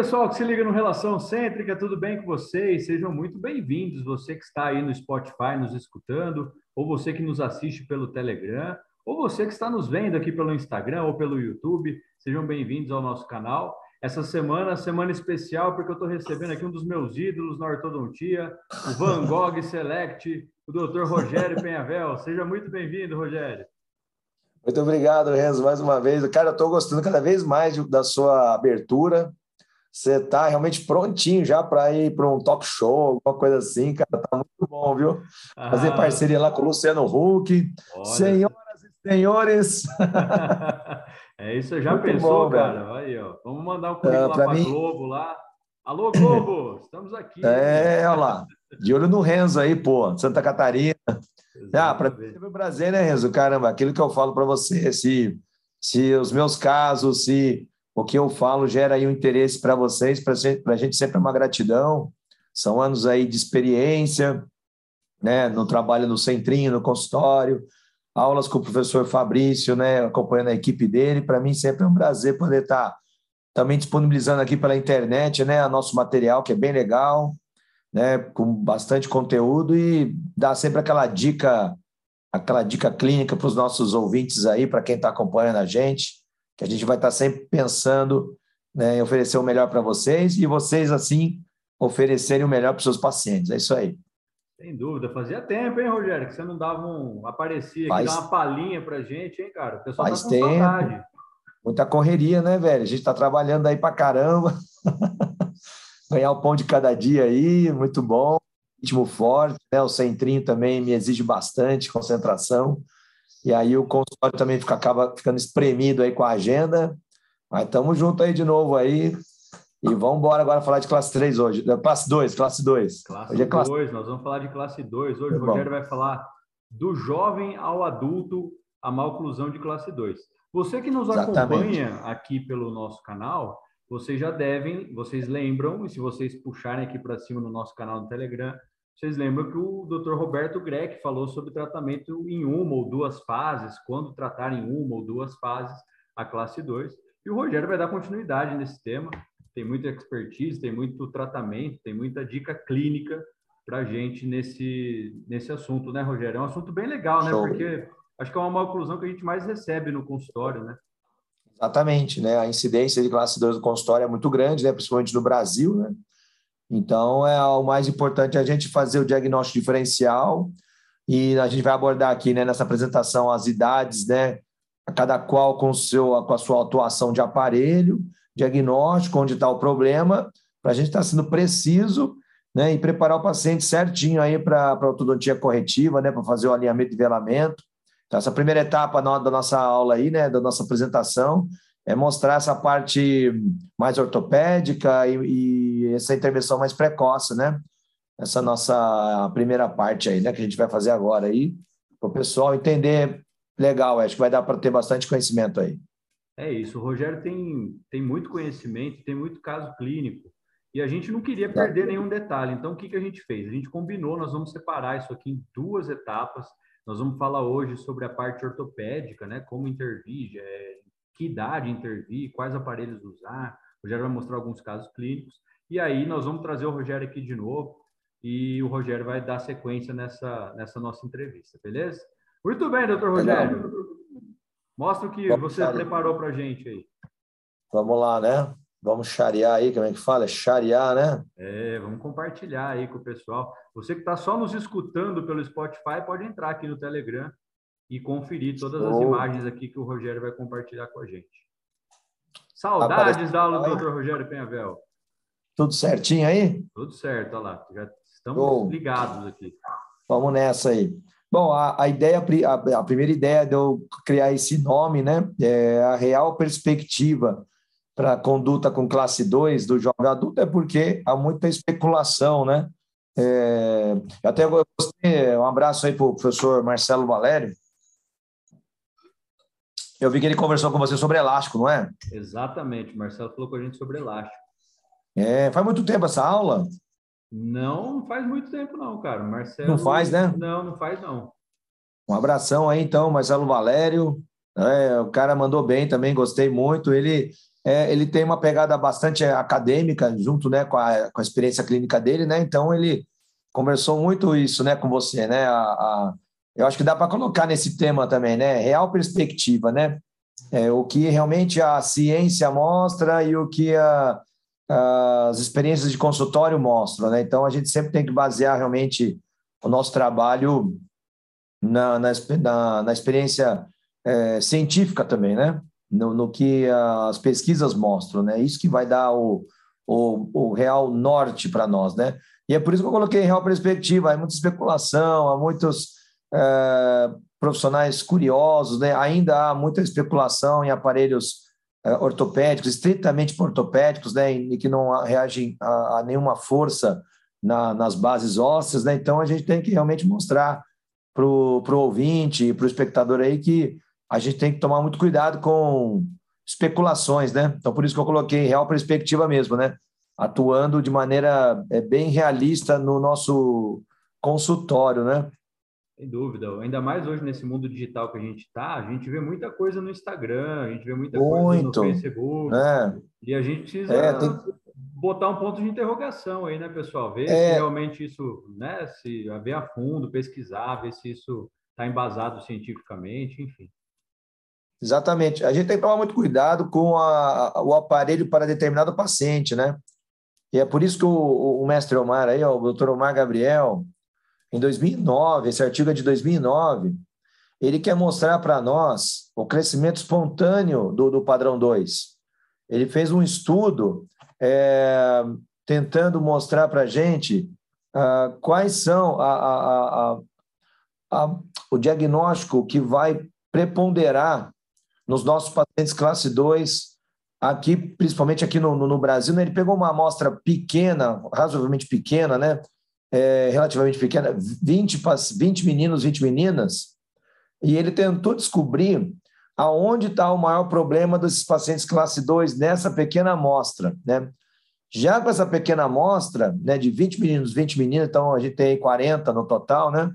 pessoal que se liga no Relação Cêntrica, tudo bem com vocês? Sejam muito bem-vindos. Você que está aí no Spotify nos escutando, ou você que nos assiste pelo Telegram, ou você que está nos vendo aqui pelo Instagram ou pelo YouTube, sejam bem-vindos ao nosso canal. Essa semana, semana especial, porque eu estou recebendo aqui um dos meus ídolos na ortodontia, o Van Gogh Select, o Dr. Rogério Penhavel. Seja muito bem-vindo, Rogério. Muito obrigado, Renzo, mais uma vez. Cara, eu estou gostando cada vez mais da sua abertura. Você está realmente prontinho já para ir para um talk show, alguma coisa assim, cara. Tá muito bom, viu? Ah, Fazer parceria lá com o Luciano Huck. Olha. Senhoras e senhores. é isso, já muito pensou, bom, cara? Aí, ó. Vamos mandar um currículo uh, lá para mim... Globo lá. Alô, Globo, estamos aqui. É, olha lá. De olho no Renzo aí, pô, Santa Catarina. Ah, para mim teve o prazer, né, Renzo? Caramba, aquilo que eu falo para você, se, se os meus casos, se o que eu falo gera aí um interesse para vocês, para a gente sempre é uma gratidão. São anos aí de experiência, né, no trabalho no centrinho, no consultório, aulas com o professor Fabrício, né, acompanhando a equipe dele. Para mim sempre é um prazer poder estar tá também disponibilizando aqui pela internet, né, nosso material que é bem legal, né, com bastante conteúdo e dar sempre aquela dica, aquela dica clínica para os nossos ouvintes aí, para quem está acompanhando a gente que a gente vai estar sempre pensando né, em oferecer o melhor para vocês e vocês, assim, oferecerem o melhor para os seus pacientes. É isso aí. Sem dúvida. Fazia tempo, hein, Rogério, que você não dava um... aparecia aqui, Faz... dar uma palhinha para gente, hein, cara? O pessoal Faz tá com tempo. Saudade. Muita correria, né, velho? A gente está trabalhando aí para caramba. Ganhar o pão de cada dia aí, muito bom. Ritmo forte, né? O centrinho também me exige bastante concentração. E aí o consultório também fica, acaba ficando espremido aí com a agenda. Mas estamos juntos aí de novo aí. E vamos embora agora falar de classe 3 hoje. Classe 2, classe 2. Classe hoje é classe 2, nós vamos falar de classe 2. Hoje é o Rogério vai falar do jovem ao adulto, a malclusão de classe 2. Você que nos Exatamente. acompanha aqui pelo nosso canal, vocês já devem, vocês lembram, e se vocês puxarem aqui para cima no nosso canal do Telegram, vocês lembram que o Dr. Roberto Greck falou sobre tratamento em uma ou duas fases, quando tratar em uma ou duas fases a classe 2. E o Rogério vai dar continuidade nesse tema. Tem muita expertise, tem muito tratamento, tem muita dica clínica para a gente nesse, nesse assunto, né, Rogério? É um assunto bem legal, né? Show. Porque acho que é uma oclusão que a gente mais recebe no consultório, né? Exatamente, né? A incidência de classe 2 no consultório é muito grande, né? Principalmente no Brasil, né? Então, é o mais importante é a gente fazer o diagnóstico diferencial e a gente vai abordar aqui, né, nessa apresentação as idades, né, cada qual com, seu, com a sua atuação de aparelho, diagnóstico, onde está o problema, para a gente estar tá sendo preciso né, e preparar o paciente certinho aí para a ortodontia corretiva, né, para fazer o alinhamento e velamento. Então, essa primeira etapa da nossa aula aí, né, da nossa apresentação, é mostrar essa parte mais ortopédica e, e essa intervenção mais precoce, né? Essa nossa primeira parte aí, né? Que a gente vai fazer agora aí, para o pessoal entender legal. Acho que vai dar para ter bastante conhecimento aí. É isso. O Rogério tem, tem muito conhecimento, tem muito caso clínico. E a gente não queria perder nenhum detalhe. Então, o que, que a gente fez? A gente combinou, nós vamos separar isso aqui em duas etapas. Nós vamos falar hoje sobre a parte ortopédica, né? Como intervir, é, que idade intervir, quais aparelhos usar. O Rogério vai mostrar alguns casos clínicos. E aí nós vamos trazer o Rogério aqui de novo e o Rogério vai dar sequência nessa, nessa nossa entrevista, beleza? Muito bem, doutor Rogério. Mostra o que vamos você preparou para a gente aí. Vamos lá, né? Vamos charear aí, como é que fala? Charear, né? É, vamos compartilhar aí com o pessoal. Você que está só nos escutando pelo Spotify, pode entrar aqui no Telegram e conferir todas as imagens aqui que o Rogério vai compartilhar com a gente. Saudades Aparece... da aula do Dr. Rogério Penhavel. Tudo certinho aí? Tudo certo, olha lá. Já estamos ligados aqui. Vamos nessa aí. Bom, a, a ideia, a, a, primeira ideia de eu criar esse nome, né, é a real perspectiva para a conduta com classe 2 do jovem adulto é porque há muita especulação, né? É, até gostei, um abraço aí para o professor Marcelo Valério, eu vi que ele conversou com você sobre elástico, não é? Exatamente. O Marcelo falou com a gente sobre elástico. É, faz muito tempo essa aula? Não, não faz muito tempo não, cara. Marcelo. Não faz, né? Não, não faz não. Um abração aí então, Marcelo Valério. É, o cara mandou bem também, gostei muito. Ele é, ele tem uma pegada bastante acadêmica junto né, com, a, com a experiência clínica dele, né? Então ele conversou muito isso né, com você, né? A, a eu acho que dá para colocar nesse tema também, né? Real perspectiva, né? É, o que realmente a ciência mostra e o que a, as experiências de consultório mostram, né? Então a gente sempre tem que basear realmente o nosso trabalho na, na, na, na experiência é, científica também, né? No, no, que as pesquisas mostram, né? Isso que vai dar o, o, o real norte para nós, né? E é por isso que eu coloquei real perspectiva. Há muita especulação, há muitos é, profissionais curiosos, né? Ainda há muita especulação em aparelhos é, ortopédicos, estritamente ortopédicos, né? E que não reagem a, a nenhuma força na, nas bases ósseas, né? Então a gente tem que realmente mostrar para o ouvinte e para o espectador aí que a gente tem que tomar muito cuidado com especulações, né? Então, por isso que eu coloquei real perspectiva mesmo, né? Atuando de maneira é, bem realista no nosso consultório, né? Sem dúvida. Ainda mais hoje nesse mundo digital que a gente está, a gente vê muita coisa no Instagram, a gente vê muita muito, coisa no Facebook. É. E a gente precisa é, tem... botar um ponto de interrogação aí, né, pessoal? Ver é. se realmente isso, né, se ver a fundo, pesquisar, ver se isso está embasado cientificamente, enfim. Exatamente. A gente tem que tomar muito cuidado com a, o aparelho para determinado paciente, né? E é por isso que o, o mestre Omar aí, ó, o doutor Omar Gabriel, em 2009, esse artigo é de 2009, ele quer mostrar para nós o crescimento espontâneo do, do padrão 2. Ele fez um estudo é, tentando mostrar para a gente uh, quais são a, a, a, o diagnóstico que vai preponderar nos nossos pacientes classe 2, aqui, principalmente aqui no, no, Brasil, né, ele pegou uma amostra pequena, razoavelmente pequena, né, é, relativamente pequena, 20, 20 meninos, 20 meninas, e ele tentou descobrir aonde está o maior problema desses pacientes classe 2 nessa pequena amostra, né? Já com essa pequena amostra, né, de 20 meninos, 20 meninas, então a gente tem 40 no total, né?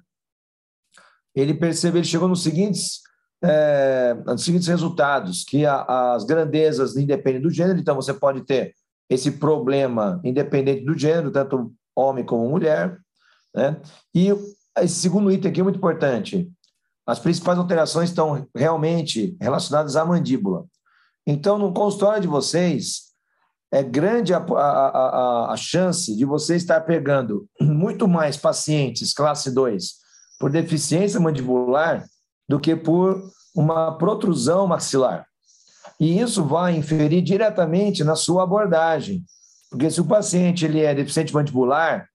Ele percebeu, ele chegou nos seguintes é, os seguintes resultados, que a, as grandezas independem do gênero, então você pode ter esse problema independente do gênero, tanto homem como mulher, né? E esse segundo item aqui é muito importante. As principais alterações estão realmente relacionadas à mandíbula. Então, no consultório de vocês, é grande a, a, a, a chance de você estar pegando muito mais pacientes classe 2 por deficiência mandibular do que por uma protrusão maxilar. E isso vai inferir diretamente na sua abordagem. Porque se o paciente ele é deficiente mandibular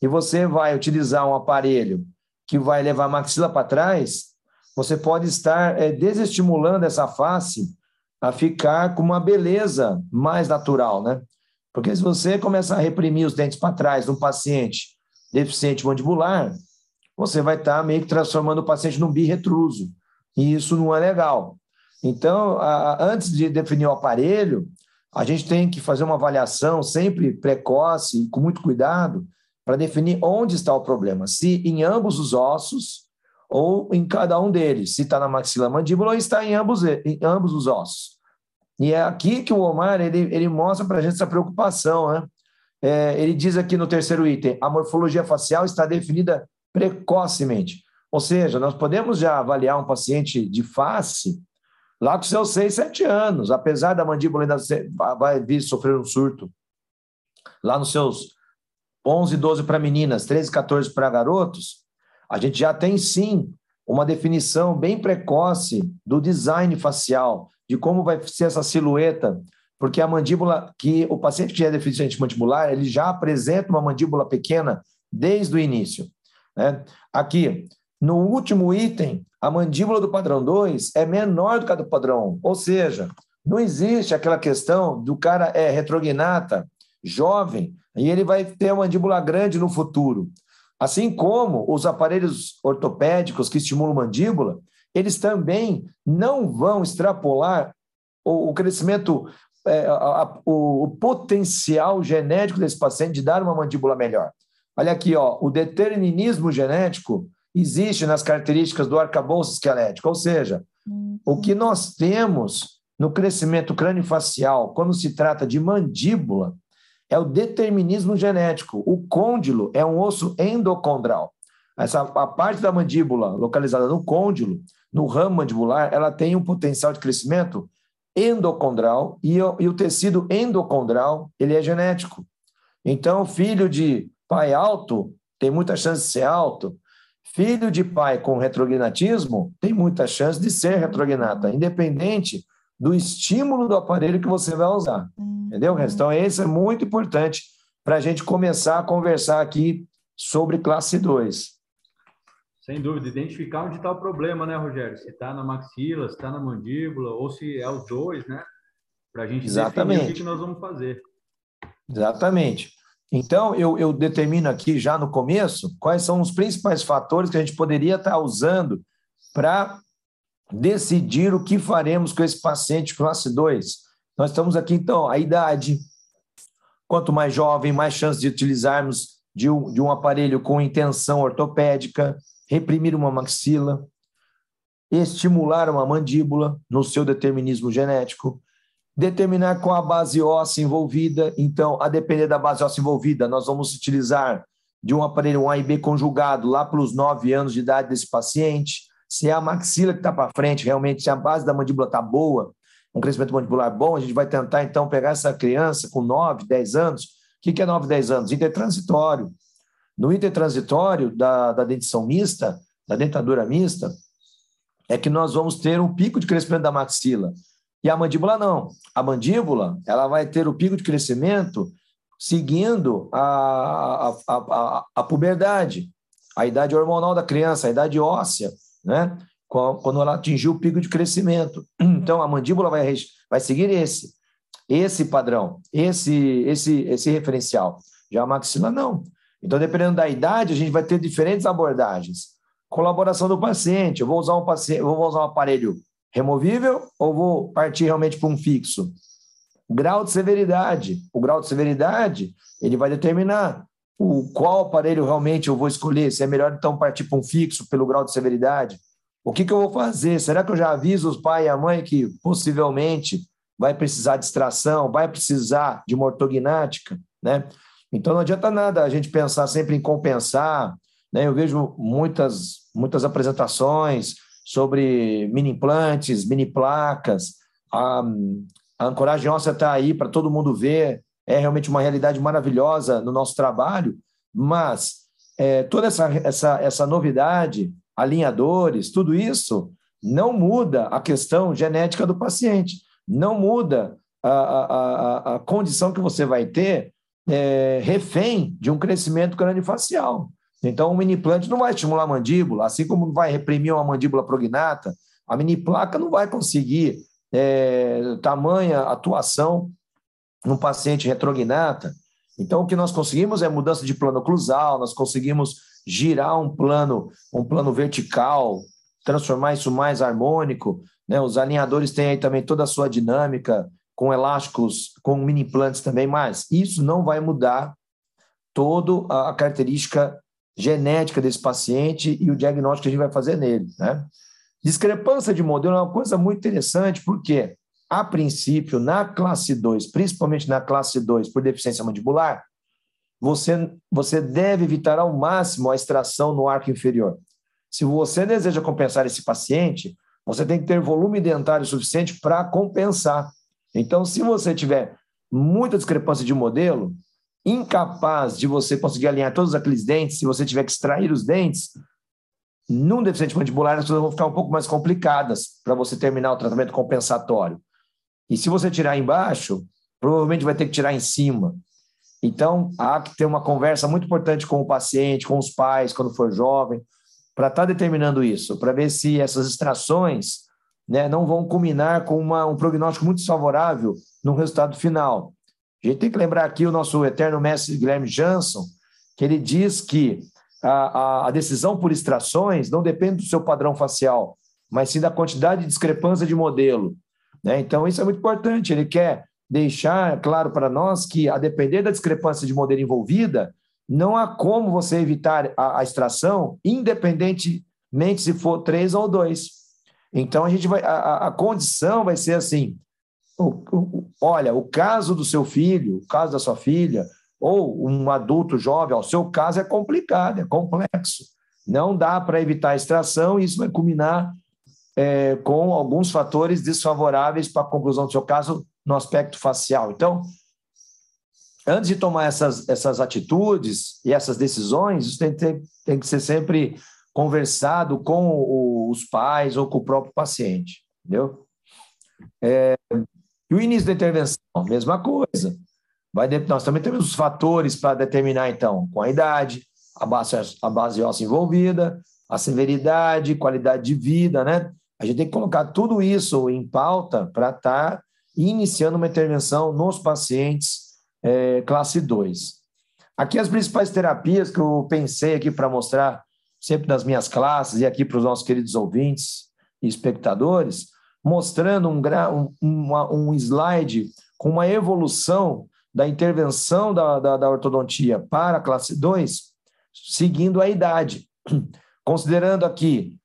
e você vai utilizar um aparelho que vai levar a maxila para trás, você pode estar é, desestimulando essa face a ficar com uma beleza mais natural, né? Porque se você começar a reprimir os dentes para trás de um paciente deficiente mandibular, você vai estar meio que transformando o paciente num birretruso. E isso não é legal. Então, a, antes de definir o aparelho, a gente tem que fazer uma avaliação sempre precoce e com muito cuidado para definir onde está o problema, se em ambos os ossos ou em cada um deles, se está na maxila mandíbula ou está em ambos, em ambos os ossos. E é aqui que o Omar ele, ele mostra para a gente essa preocupação. Né? É, ele diz aqui no terceiro item: a morfologia facial está definida precocemente. Ou seja, nós podemos já avaliar um paciente de face lá com seus 6, 7 anos, apesar da mandíbula ainda ser, vai vir sofrer um surto. Lá nos seus 11, 12 para meninas, 13, 14 para garotos, a gente já tem sim uma definição bem precoce do design facial, de como vai ser essa silhueta, porque a mandíbula, que o paciente que é deficiente mandibular, ele já apresenta uma mandíbula pequena desde o início. Né? Aqui, no último item, a mandíbula do padrão 2 é menor do que a do padrão 1. Ou seja, não existe aquela questão do cara é retrognata, jovem, e ele vai ter a mandíbula grande no futuro. Assim como os aparelhos ortopédicos que estimulam mandíbula, eles também não vão extrapolar o, o crescimento, é, a, a, o, o, potencial genético desse paciente de dar uma mandíbula melhor. Olha aqui, ó, o determinismo genético existe nas características do arcabouço esquelético, ou seja, uhum. o que nós temos no crescimento crânio-facial, quando se trata de mandíbula, é o determinismo genético. O côndilo é um osso endocondral. Essa, a parte da mandíbula localizada no côndilo, no ramo mandibular, ela tem um potencial de crescimento endocondral e, o, e o tecido endocondral ele é genético. Então, filho de pai alto tem muita chance de ser alto. Filho de pai com retrognatismo tem muita chance de ser retrognata, independente do estímulo do aparelho que você vai usar. Entendeu, Então, esse é muito importante para a gente começar a conversar aqui sobre classe 2. Sem dúvida, identificar onde está o problema, né, Rogério? Se está na maxila, se está na mandíbula, ou se é os dois, né? Para a gente Exatamente. definir o que, nós vamos fazer. Exatamente. Então, eu, eu, determino aqui já no começo quais são os principais fatores que a gente poderia estar tá usando para decidir o que faremos com esse paciente classe 2. Nós estamos aqui, então, a idade. Quanto mais jovem, mais chance de utilizarmos de um, de um aparelho com intenção ortopédica, reprimir uma maxila, estimular uma mandíbula no seu determinismo genético, determinar qual a base óssea envolvida. Então, a depender da base óssea envolvida, nós vamos utilizar de um aparelho 1A e B conjugado lá para os 9 anos de idade desse paciente. Se é a maxila que está para frente, realmente, se a base da mandíbula está boa, um crescimento mandibular bom, a gente vai tentar, então, pegar essa criança com 9, 10 anos. O que é 9, 10 anos? Intertransitório. No intertransitório da, da dentição mista, da dentadura mista, é que nós vamos ter um pico de crescimento da maxila. E a mandíbula não. A mandíbula ela vai ter o pico de crescimento seguindo a, a, a, a puberdade, a idade hormonal da criança, a idade óssea, né? quando ela atingir o pico de crescimento. Então, a mandíbula vai, vai seguir esse, esse padrão, esse, esse, esse referencial. Já a maxila, não. Então, dependendo da idade, a gente vai ter diferentes abordagens. Colaboração do paciente. Eu vou usar um paciente, vou usar um aparelho removível ou vou partir realmente para um fixo? Grau de severidade. O grau de severidade ele vai determinar o qual aparelho realmente eu vou escolher. Se é melhor então partir para um fixo pelo grau de severidade. O que, que eu vou fazer? Será que eu já aviso os pai e a mãe que possivelmente vai precisar de extração, vai precisar de uma ortognática, né? Então não adianta nada a gente pensar sempre em compensar. Né? Eu vejo muitas, muitas apresentações sobre mini implantes, mini placas. A, a ancoragem óssea está aí para todo mundo ver. É realmente uma realidade maravilhosa no nosso trabalho, mas é, toda essa, essa, essa novidade, alinhadores, tudo isso não muda a questão genética do paciente, não muda a, a, a, a condição que você vai ter é, refém de um crescimento craniofacial. Então, o mini implante não vai estimular a mandíbula, assim como vai reprimir uma mandíbula prognata, a mini placa não vai conseguir é, tamanha atuação no paciente retrognata. Então, o que nós conseguimos é mudança de plano oclusal, nós conseguimos girar um plano, um plano vertical, transformar isso mais harmônico. Né? Os alinhadores têm aí também toda a sua dinâmica com elásticos, com mini implantes também, mas isso não vai mudar toda a característica genética desse paciente e o diagnóstico que a gente vai fazer nele. Né? Discrepância de modelo é uma coisa muito interessante, porque, a princípio, na classe 2, principalmente na classe 2 por deficiência mandibular, você, você deve evitar ao máximo a extração no arco inferior. Se você deseja compensar esse paciente, você tem que ter volume dentário suficiente para compensar. Então, se você tiver muita discrepância de modelo, incapaz de você conseguir alinhar todos aqueles dentes, se você tiver que extrair os dentes, num deficiente mandibular as coisas vão ficar um pouco mais complicadas para você terminar o tratamento compensatório. E se você tirar embaixo, provavelmente vai ter que tirar em cima. Então, há que ter uma conversa muito importante com o paciente, com os pais, quando for jovem, para estar tá determinando isso, para ver se essas extrações né, não vão culminar com uma, um prognóstico muito desfavorável no resultado final. A gente tem que lembrar aqui o nosso eterno mestre Guilherme Jansson, que ele diz que a, a, decisão por extrações não depende do seu padrão facial, mas sim da quantidade de discrepância de modelo. Né? Então, isso é muito importante. Ele quer deixar claro para nós que, a depender da discrepância de modelo envolvida, não há como você evitar a, a extração, independentemente se for três ou dois. Então, a gente vai, a, a condição vai ser assim: olha, o caso do seu filho, o caso da sua filha, ou um adulto jovem, o seu caso é complicado, é complexo. Não dá para evitar a extração e isso vai culminar é, com alguns fatores desfavoráveis para a conclusão do seu caso no aspecto facial. Então, antes de tomar essas, essas atitudes e essas decisões, isso tem, tem, que ser sempre conversado com o, os pais ou com o próprio paciente, entendeu? É, e o início da intervenção, mesma coisa. Vai, nós também temos os fatores para determinar, então, com a idade, a base, a base óssea envolvida, a severidade, qualidade de vida, né? A gente tem que colocar tudo isso em pauta para estar tá iniciando uma intervenção nos pacientes é, classe 2. Aqui as principais terapias que eu pensei aqui para mostrar sempre nas minhas classes e aqui para os nossos queridos ouvintes e espectadores, mostrando um, um, um slide com uma evolução da intervenção da, da, da ortodontia para a classe 2, seguindo a idade, considerando aqui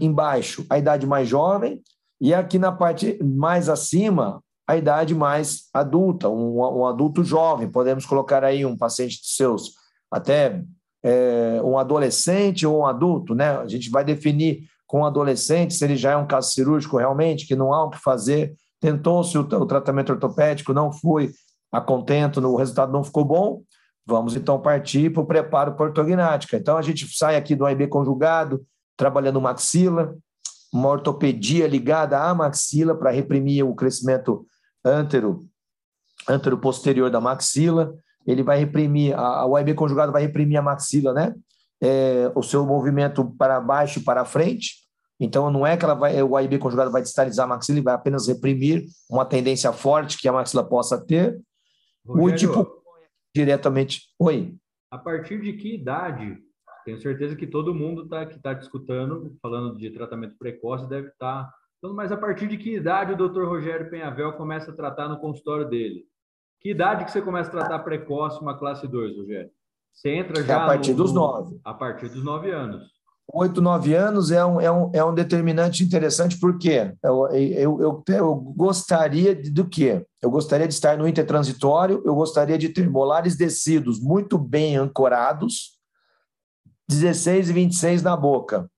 embaixo a idade mais jovem e aqui na parte mais acima a idade mais adulta, um, um adulto jovem. Podemos colocar aí um paciente de seus até é, um adolescente ou um adulto, né? A gente vai definir com adolescente se ele já é um caso cirúrgico realmente, que não há o que fazer. Tentou-se o, o tratamento ortopédico, não foi a contento, o resultado não ficou bom. Vamos então partir para o preparo para ortognática. Então a gente sai aqui do AIB conjugado, trabalhando maxila, uma ortopedia ligada à maxila para reprimir o crescimento antero, antero posterior da maxila. Ele vai reprimir, a, o AIB conjugado vai reprimir a maxila, né? É, o seu movimento para baixo e para frente. Então, não é que ela vai, o AIB conjugado vai distalizar a maxila, vai apenas reprimir uma tendência forte que a maxila possa ter. Rogério, o tipo diretamente. Oi. A partir de que idade? Tenho certeza que todo mundo tá, que está te escutando, falando de tratamento precoce, deve estar. Tá... Mas a partir de que idade o doutor Rogério Penhavel começa a tratar no consultório dele? Que idade que você começa a tratar precoce uma classe 2, Rogério? Você entra já. É a partir no... dos nove. A partir dos nove anos. Oito, nove anos é um, é, um, é um determinante interessante, porque eu, eu, eu, eu gostaria de, do quê? Eu gostaria de estar no intertransitório, eu gostaria de ter molares descidos muito bem ancorados, 16 e 26 na boca,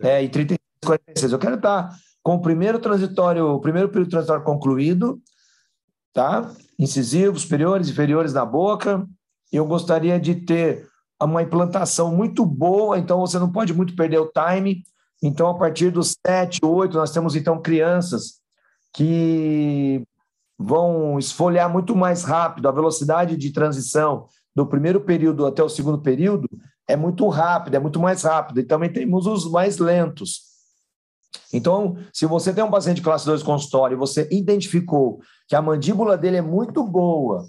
é, e 36 e 46. Eu quero estar com o primeiro transitório, o primeiro período transitório concluído, tá? Incisivos, superiores, inferiores na boca. Eu gostaria de ter uma implantação muito boa, então você não pode muito perder o time. Então, a partir dos 7, 8, nós temos então crianças que vão esfoliar muito mais rápido, a velocidade de transição do primeiro período até o segundo período é muito rápida, é muito mais rápida. E também temos os mais lentos. Então, se você tem um paciente de classe 2 consultório e você identificou que a mandíbula dele é muito boa,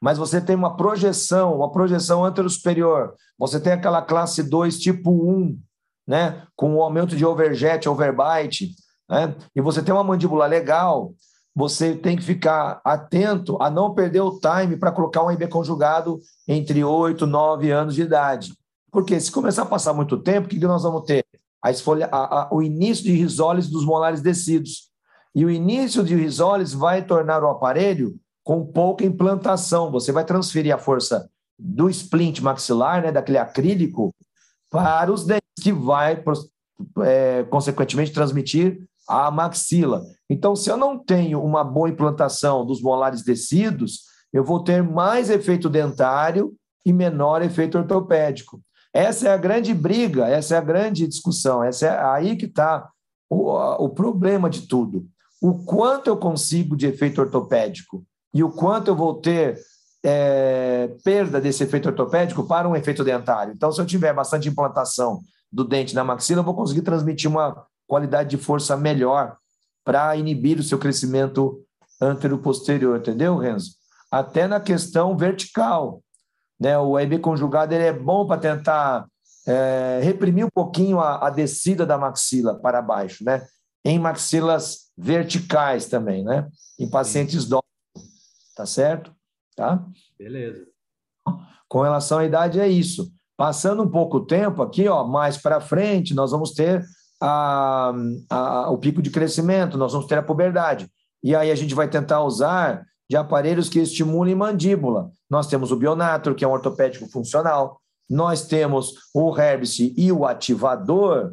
mas você tem uma projeção, uma projeção antero-superior, você tem aquela classe 2 tipo 1, né, com o aumento de overjet, overbite, né, e você tem uma mandíbula legal, você tem que ficar atento a não perder o time para colocar um IB conjugado entre 8 e 9 anos de idade. Porque se começar a passar muito tempo, o que nós vamos ter? A a, a, o início de risoles dos molares descidos. E o início de risoles vai tornar o aparelho com pouca implantação. Você vai transferir a força do splint maxilar, né, daquele acrílico, para os dentes, que vai, é, consequentemente, transmitir a maxila. Então, se eu não tenho uma boa implantação dos molares descidos, eu vou ter mais efeito dentário e menor efeito ortopédico. Essa é a grande briga, essa é a grande discussão, essa é aí que está o, o problema de tudo. O quanto eu consigo de efeito ortopédico e o quanto eu vou ter é, perda desse efeito ortopédico para um efeito dentário. Então, se eu tiver bastante implantação do dente na maxila, eu vou conseguir transmitir uma qualidade de força melhor para inibir o seu crescimento antero-posterior, entendeu, Renzo? Até na questão vertical. Né? O EB conjugado ele é bom para tentar é, reprimir um pouquinho a, a descida da maxila para baixo, né? em maxilas verticais também, né? em pacientes dóceis Tá certo? Tá? Beleza. Com relação à idade, é isso. Passando um pouco o tempo aqui, ó, mais para frente, nós vamos ter a, a, o pico de crescimento, nós vamos ter a puberdade. E aí a gente vai tentar usar de aparelhos que estimulem mandíbula. Nós temos o Bionator, que é um ortopédico funcional. Nós temos o Herbst e o ativador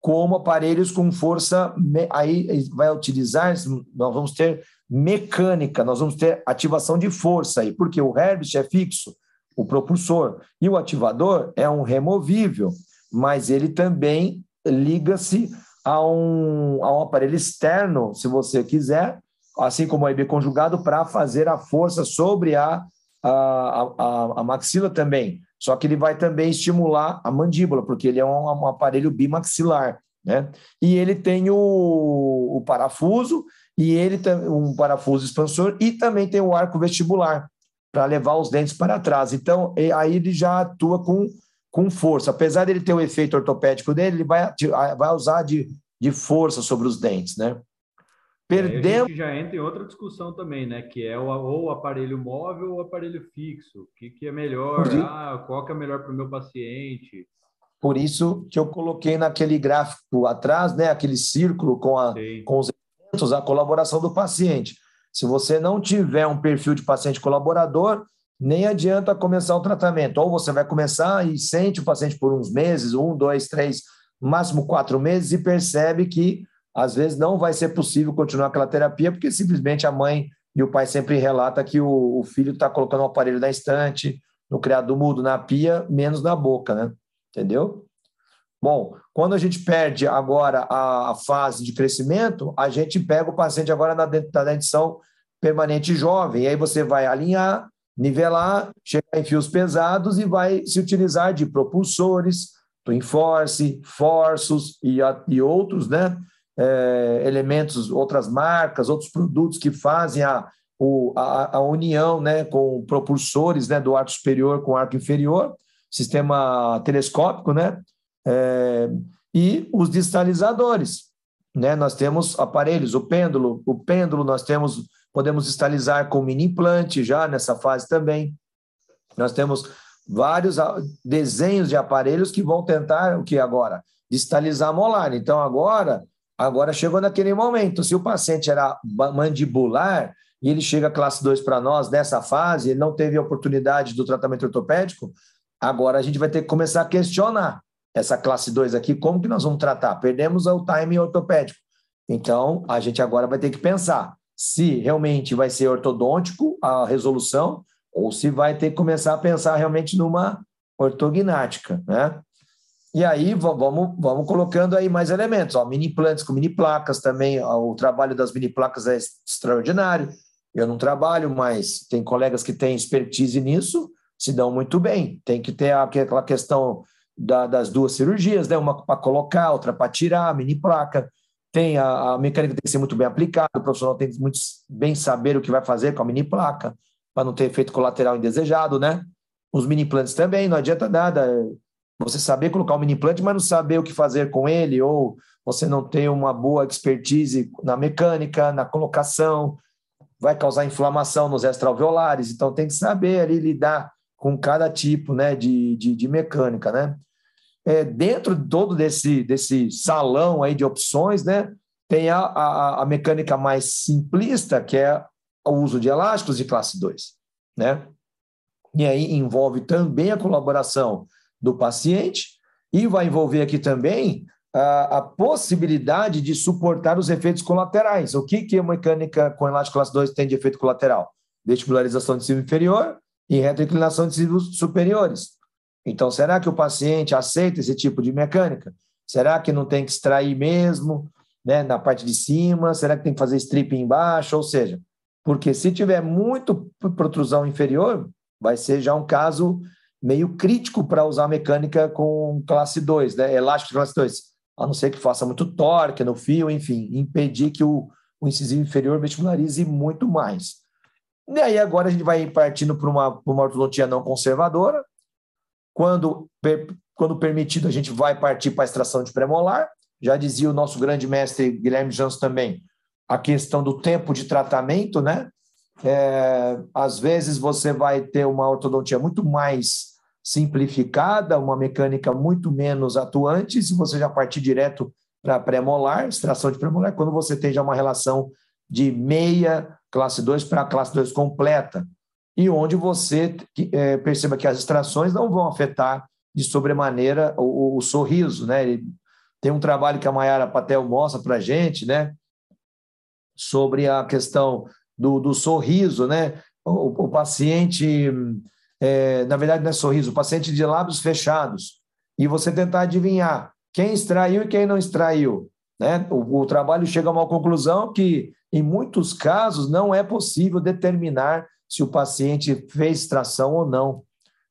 como aparelhos com força. Aí vai utilizar, nós vamos ter mecânica, nós vamos ter ativação de força aí, porque o Herbst é fixo, o propulsor, e o ativador é um removível, mas ele também liga-se a um, a um aparelho externo, se você quiser, assim como o IB conjugado, para fazer a força sobre a, a, a, a, maxila também. Só que ele vai também estimular a mandíbula, porque ele é um, um aparelho bimaxilar. Né? E ele tem o, o parafuso, e ele tem um parafuso expansor, e também tem o arco vestibular, para levar os dentes para trás. Então, aí ele já atua com com força. Apesar dele ter o efeito ortopédico dele, ele vai, vai usar de, de força sobre os dentes, né? Perdemos. Já entra em outra discussão também, né? Que é o, ou o aparelho móvel ou o aparelho fixo. O que, que é melhor? Ah, qual que é melhor para o meu paciente? Por isso que eu coloquei naquele gráfico atrás, né? Aquele círculo com, a, com os eventos, a colaboração do paciente. Se você não tiver um perfil de paciente colaborador, nem adianta começar o tratamento. Ou você vai começar e sente o paciente por uns meses, um, dois, três, máximo quatro meses, e percebe que às vezes não vai ser possível continuar aquela terapia, porque simplesmente a mãe e o pai sempre relata que o, o filho está colocando o aparelho na estante, no criado mudo, na pia, menos na boca, né? Entendeu? Bom, quando a gente perde agora a, fase de crescimento, a gente pega o paciente agora na, dentição permanente jovem, e aí você vai alinhar, nivelar, chegar em fios pesados e vai se utilizar de propulsores, twin force, forços e, e outros, né? É, elementos, outras marcas, outros produtos que fazem a, o, a, a, união né, com propulsores né, do arco superior com o arco inferior, sistema telescópico, né? É, e os distalizadores. Né? Nós temos aparelhos, o pêndulo, o pêndulo nós temos podemos estalizar com mini implante já nessa fase também. Nós temos vários desenhos de aparelhos que vão tentar o que agora? Distalizar molar. Então agora, agora chegou naquele momento. Se o paciente era mandibular e ele chega classe 2 para nós nessa fase, ele não teve a oportunidade do tratamento ortopédico, agora a gente vai ter que começar a questionar essa classe 2 aqui, como que nós vamos tratar? Perdemos o time ortopédico. Então, a gente agora vai ter que pensar se realmente vai ser ortodôntico a resolução ou se vai ter que começar a pensar realmente numa ortognática, né? E aí vamos, vamos colocando aí mais elementos, ó, mini implantes com mini placas também, ó, o trabalho das mini placas é extraordinário. Eu não trabalho, mas tem colegas que têm expertise nisso, se dão muito bem. Tem que ter aquela questão da, das duas cirurgias, né? Uma para colocar, outra para tirar, mini placa tem a, a, mecânica tem que ser muito bem aplicada, o profissional tem que muito bem saber o que vai fazer com a mini placa, para não ter efeito colateral indesejado, né? Os mini implantes também, não adianta nada você saber colocar um mini implante, mas não saber o que fazer com ele, ou você não ter uma boa expertise na mecânica, na colocação, vai causar inflamação nos extraalveolares, então tem que saber ali lidar com cada tipo né, de, de, de mecânica, né? É, dentro de todo desse, desse salão aí de opções, né, tem a, a, a mecânica mais simplista, que é o uso de elásticos de classe 2. Né? E aí envolve também a colaboração do paciente e vai envolver aqui também a, a, possibilidade de suportar os efeitos colaterais. O que, que a mecânica com elástico classe 2 tem de efeito colateral? Vestibularização de cílio inferior e retroinclinação de cílios superiores. Então, será que o paciente aceita esse tipo de mecânica? Será que não tem que extrair mesmo, né, na parte de cima? Será que tem que fazer strip embaixo? Ou seja, porque se tiver muito protrusão inferior, vai ser já um caso meio crítico para usar a mecânica com classe 2, né, elástico de classe 2, a não ser que faça muito torque no fio, enfim, impedir que o, o incisivo inferior vestibularize muito mais. E aí agora a gente vai partindo para uma, uma ortodontia não conservadora, quando, quando permitido, a gente vai partir para a extração de premolar. Já dizia o nosso grande mestre Guilherme Jans também, a questão do tempo de tratamento, né? É, às vezes você vai ter uma ortodontia muito mais simplificada, uma mecânica muito menos atuante, se você já partir direto para premolar, extração de premolar, quando você tem já uma relação de meia classe 2 para classe 2 completa, e onde você é, perceba que as extrações não vão afetar de sobremaneira o, o sorriso, né? Ele, tem um trabalho que a Mayara Patel mostra para a gente, né? Sobre a questão do, do sorriso, né? O, o paciente, é, na verdade, não é sorriso, o paciente de lábios fechados. E você tentar adivinhar quem extraiu e quem não extraiu. Né? O, o trabalho chega a uma conclusão que, em muitos casos, não é possível determinar se o paciente fez extração ou não,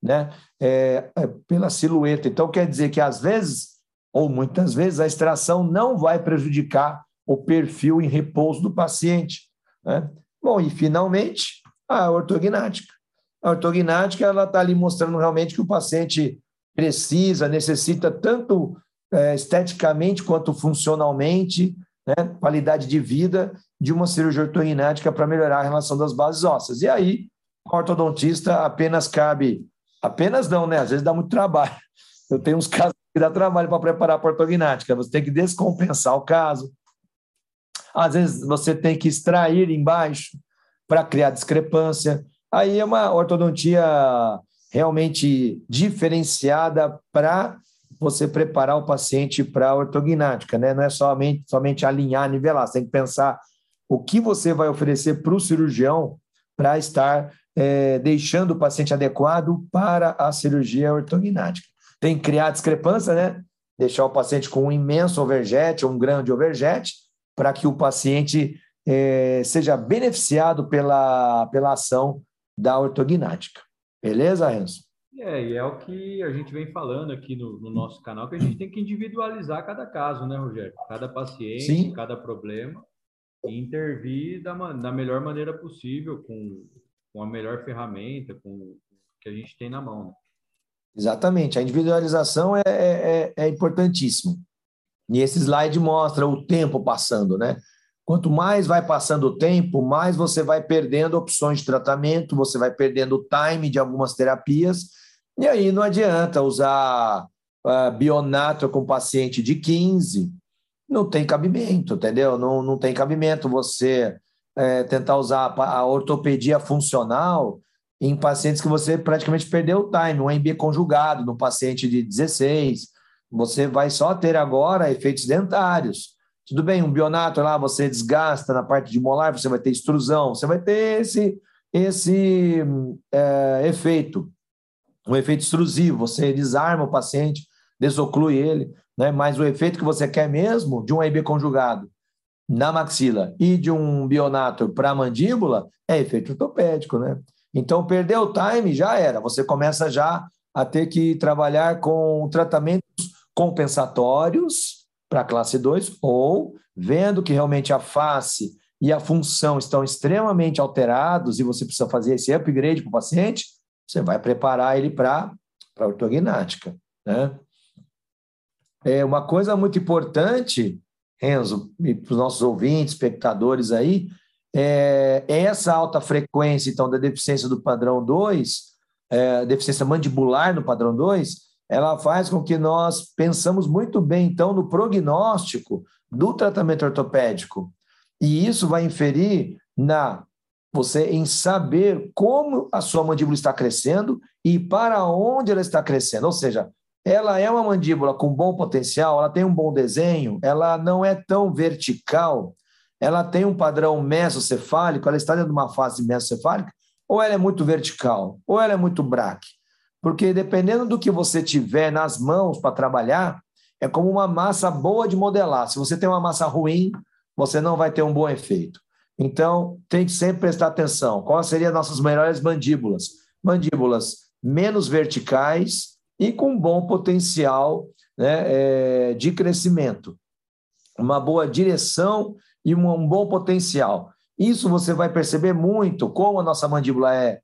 né? É, é, pela silhueta. Então, quer dizer que, às vezes, ou muitas vezes, a extração não vai prejudicar o perfil em repouso do paciente. Né? Bom, e finalmente, a ortognática. A ortognática ela está ali mostrando realmente que o paciente precisa, necessita tanto é, esteticamente quanto funcionalmente, né, qualidade de vida de uma cirurgia ortognática para melhorar a relação das bases ósseas. E aí, ortodontista apenas cabe, apenas não, né? Às vezes dá muito trabalho. Eu tenho uns casos que dá trabalho para preparar a ortognática. Você tem que descompensar o caso. Às vezes você tem que extrair embaixo para criar discrepância. Aí é uma ortodontia realmente diferenciada para você preparar o paciente para a ortognática, né? Não é somente, somente alinhar, nivelar. Você tem que pensar o que você vai oferecer para o cirurgião para estar é, deixando o paciente adequado para a cirurgia ortognática tem que criar discrepância, né? Deixar o paciente com um imenso overjet ou um grande overjet, para que o paciente é, seja beneficiado pela, pela ação da ortognática. Beleza, Renzo? É, e é o que a gente vem falando aqui no, no, nosso canal, que a gente tem que individualizar cada caso, né, Rogério? Cada paciente, Sim. cada problema, e intervir da, da melhor maneira possível, com, com a melhor ferramenta, com o que a gente tem na mão. Né? Exatamente, a individualização é, é, é, é importantíssimo. E esse slide mostra o tempo passando, né? Quanto mais vai passando o tempo, mais você vai perdendo opções de tratamento, você vai perdendo o time de algumas terapias, e aí não adianta usar uh, bionato com paciente de 15, não tem cabimento, entendeu? Não, não tem cabimento você é, tentar usar a ortopedia funcional em pacientes que você praticamente perdeu o time, um MB conjugado no paciente de 16, você vai só ter agora efeitos dentários. Tudo bem, um bionato lá você desgasta na parte de molar, você vai ter extrusão, você vai ter esse, esse é, efeito, um efeito extrusivo, você desarma o paciente, desoclui ele, né? mas o efeito que você quer mesmo de um AB conjugado na maxila e de um bionato para a mandíbula é efeito ortopédico, né? Então, perdeu o time, já era. Você começa já a ter que trabalhar com tratamentos compensatórios para a classe 2 ou vendo que realmente a face e a função estão extremamente alterados e você precisa fazer esse upgrade para o paciente, você vai preparar ele para a ortognática. Né? É uma coisa muito importante, Renzo, para os nossos ouvintes, espectadores aí, é, essa alta frequência, então, da deficiência do padrão 2, é, deficiência mandibular no padrão 2, ela faz com que nós pensamos muito bem, então, no prognóstico do tratamento ortopédico. E isso vai inferir na você em saber como a sua mandíbula está crescendo e para onde ela está crescendo. Ou seja, ela é uma mandíbula com bom potencial, ela tem um bom desenho, ela não é tão vertical, ela tem um padrão mesocefálico, ela está dentro de uma fase mesocefálica, ou ela é muito vertical, ou ela é muito braque. Porque dependendo do que você tiver nas mãos para trabalhar, é como uma massa boa de modelar. Se você tem uma massa ruim, você não vai ter um bom efeito. Então, tem que sempre prestar atenção. Quais seriam nossas melhores mandíbulas? Mandíbulas menos verticais e com bom potencial né, é, de crescimento. Uma boa direção e um, bom potencial. Isso você vai perceber muito como a nossa mandíbula é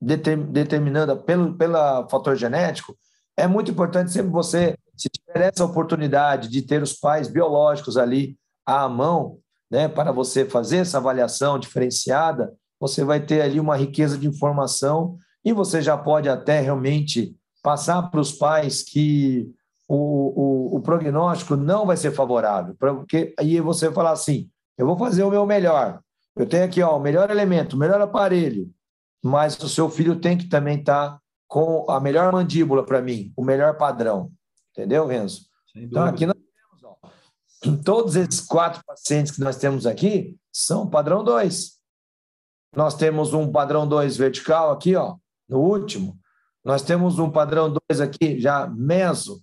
determinada pelo, pelo fator genético. É muito importante sempre você, se tiver essa oportunidade de ter os pais biológicos ali à mão, né, para você fazer essa avaliação diferenciada, você vai ter ali uma riqueza de informação e você já pode até realmente passar para os pais que o, o, o prognóstico não vai ser favorável, porque aí você falar assim, eu vou fazer o meu melhor. Eu tenho aqui ó, o melhor elemento, o melhor aparelho, mas o seu filho tem que também estar tá com a melhor mandíbula para mim, o melhor padrão. Entendeu, Renzo? Então, aqui nós todos esses quatro pacientes que nós temos aqui são padrão 2. Nós temos um padrão 2 vertical aqui, ó, no último. Nós temos um padrão 2 aqui, já meso.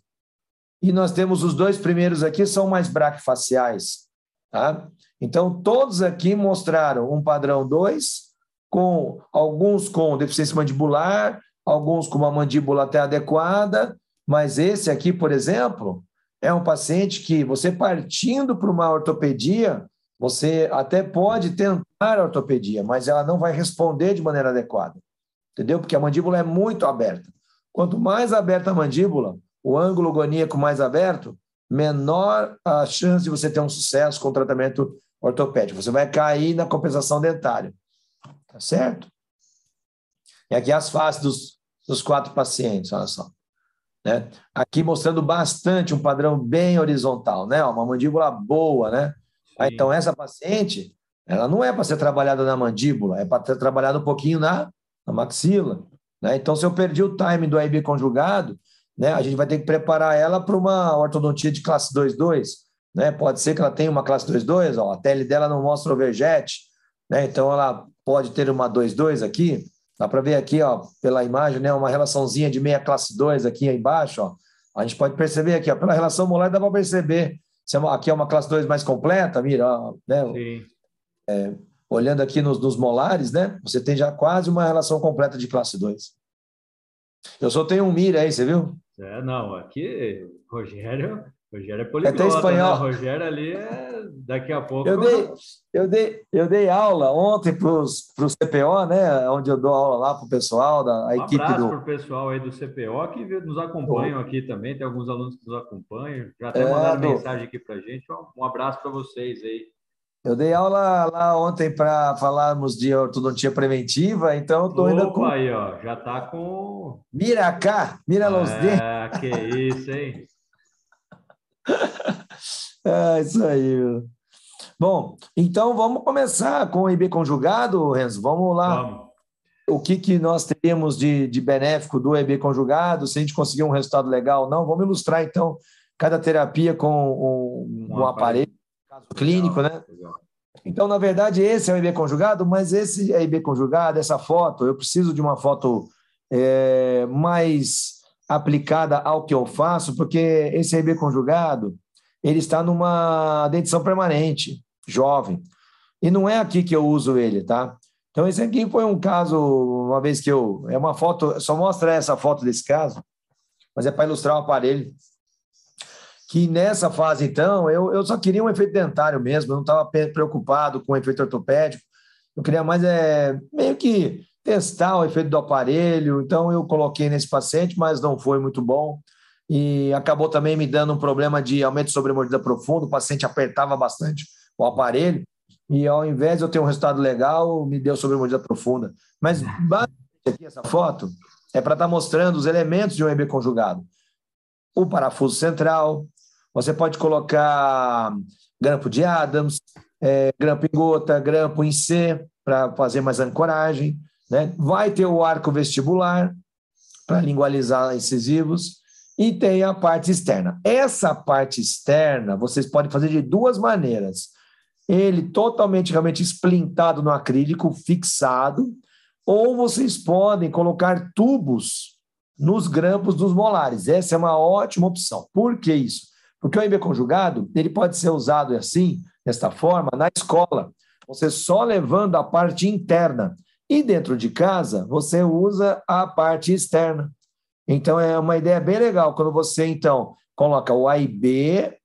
E nós temos os dois primeiros aqui, são mais braquifaciais. Tá? Então, todos aqui mostraram um padrão 2, com alguns com deficiência mandibular, alguns com uma mandíbula até adequada, mas esse aqui, por exemplo, é um paciente que você partindo para uma ortopedia, você até pode tentar a ortopedia, mas ela não vai responder de maneira adequada. Entendeu? Porque a mandíbula é muito aberta. Quanto mais aberta a mandíbula, o ângulo goníaco mais aberto, menor a chance de você ter um sucesso com o tratamento ortopédico. Você vai cair na compensação dentária. Tá certo? E aqui as faces dos, dos quatro pacientes, olha só. Né? Aqui mostrando bastante um padrão bem horizontal, né? Uma mandíbula boa, né? então, essa paciente, ela não é para ser trabalhada na mandíbula, é para ser trabalhada um pouquinho na, na maxila. Né? Então, se eu perdi o time do AIB conjugado, né, a gente vai ter que preparar ela para uma ortodontia de classe 2.2. Né? Pode ser que ela tenha uma classe 2.2, ó, a tele dela não mostra o vergete, né? então ela pode ter uma 2.2 aqui, Dá para ver aqui, ó, pela imagem, né, uma relaçãozinha de meia classe 2 aqui embaixo, ó. A gente pode perceber aqui, ó, pela relação molar dá para perceber se é uma, aqui é uma classe 2 mais completa, mira, ó, né? É, olhando aqui nos, nos, molares, né? Você tem já quase uma relação completa de classe 2. Eu só tenho um mira aí, você viu? É, não, aqui, Rogério, Rogério é poliglota, é até espanhol. Né? Rogério ali é daqui a pouco. Eu dei, eu dei, eu dei aula ontem para o CPO, né? Onde eu dou aula lá para o pessoal da um equipe do. para o pessoal aí do CPO que nos acompanham aqui também. Tem alguns alunos que nos acompanham. Já até é, mandaram do... mensagem aqui para a gente. Um abraço para vocês aí. Eu dei aula lá ontem para falarmos de ortodontia preventiva, então estou ainda com. aí, ó, já está com. Mira cá, mira los É, que isso, hein? é isso aí. Bom, então vamos começar com o IB conjugado, Renzo. Vamos lá. Vamos. O que, que nós teríamos de, de benéfico do EB conjugado, se a gente conseguir um resultado legal ou não? Vamos ilustrar, então, cada terapia com um, um, um aparelho, caso clínico, né? Legal. Então, na verdade, esse é o IB conjugado, mas esse é IB conjugado, essa foto, eu preciso de uma foto é, mais aplicada ao que eu faço, porque esse RB conjugado, ele está numa dentição permanente, jovem. E não é aqui que eu uso ele, tá? Então, esse aqui foi um caso, uma vez que eu. É uma foto, só mostra essa foto desse caso, mas é para ilustrar o aparelho. Que nessa fase, então, eu, eu só queria um efeito dentário mesmo, eu não estava preocupado com o efeito ortopédico. Eu queria mais, é, meio que testar o efeito do aparelho. Então, eu coloquei nesse paciente, mas não foi muito bom. E acabou também me dando um problema de aumento de sobremordida profundo. O paciente apertava bastante o aparelho. E ao invés de eu ter um resultado legal, me deu sobremordida profunda. Mas, basicamente, aqui essa foto é para estar tá mostrando os elementos de um EB conjugado. O parafuso central, você pode colocar grampo de Adams, é, grampo em gota, grampo em C, para fazer mais ancoragem. Né? Vai ter o arco vestibular para lingualizar incisivos e tem a parte externa. Essa parte externa vocês podem fazer de duas maneiras. Ele totalmente realmente esplintado no acrílico, fixado, ou vocês podem colocar tubos nos grampos dos molares. Essa é uma ótima opção. Por que isso? Porque o MB conjugado, ele pode ser usado assim, desta forma, na escola. Você só levando a parte interna. E dentro de casa, você usa a parte externa. Então, é uma ideia bem legal. Quando você, então, coloca o A e B,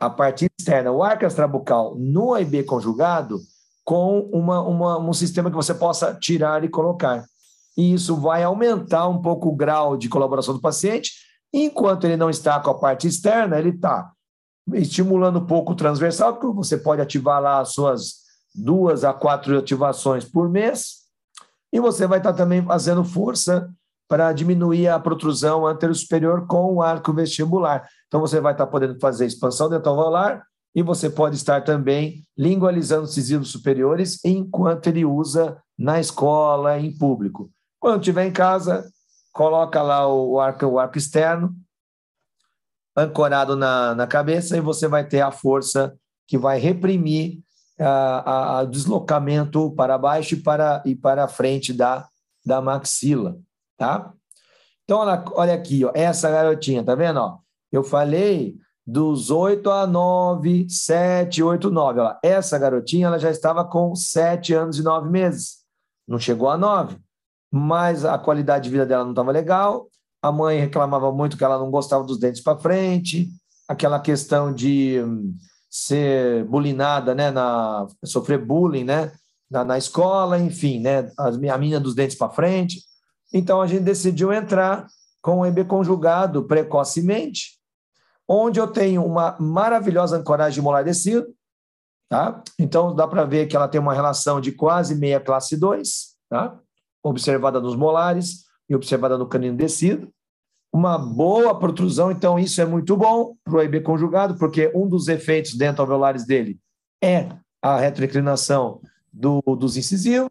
a parte externa, o arco extrabucal no A e B conjugado, com uma, uma, um sistema que você possa tirar e colocar. E isso vai aumentar um pouco o grau de colaboração do paciente. Enquanto ele não está com a parte externa, ele está estimulando um pouco o transversal, porque você pode ativar lá as suas duas a quatro ativações por mês, e você vai estar também fazendo força para diminuir a protrusão anterior superior com o arco vestibular. Então, você vai estar podendo fazer expansão dental volar e você pode estar também lingualizando os incisivos superiores enquanto ele usa na escola, em público. Quando estiver em casa, coloca lá o arco, o arco externo ancorado na, na cabeça e você vai ter a força que vai reprimir o deslocamento para baixo e para, e para a frente da, da maxila, tá? Então, olha, olha aqui, ó, essa garotinha, tá vendo? Ó? Eu falei dos 8 a 9, 7, 8, 9. Olha, essa garotinha ela já estava com 7 anos e 9 meses. Não chegou a 9. Mas a qualidade de vida dela não estava legal. A mãe reclamava muito que ela não gostava dos dentes para frente. Aquela questão de hum, ser bulinada, né, na, sofrer bullying, né, na, na escola, enfim, né, a, a dos dentes para frente. Então a gente decidiu entrar com o EB conjugado precocemente, onde eu tenho uma maravilhosa ancoragem molar descido, tá? Então dá para ver que ela tem uma relação de quase meia classe 2, tá? Observada nos molares e observada no canino descido. Uma boa protrusão, então isso é muito bom para o EB conjugado, porque um dos efeitos dentro alveolares dele é a retroinclinação do, dos incisivos,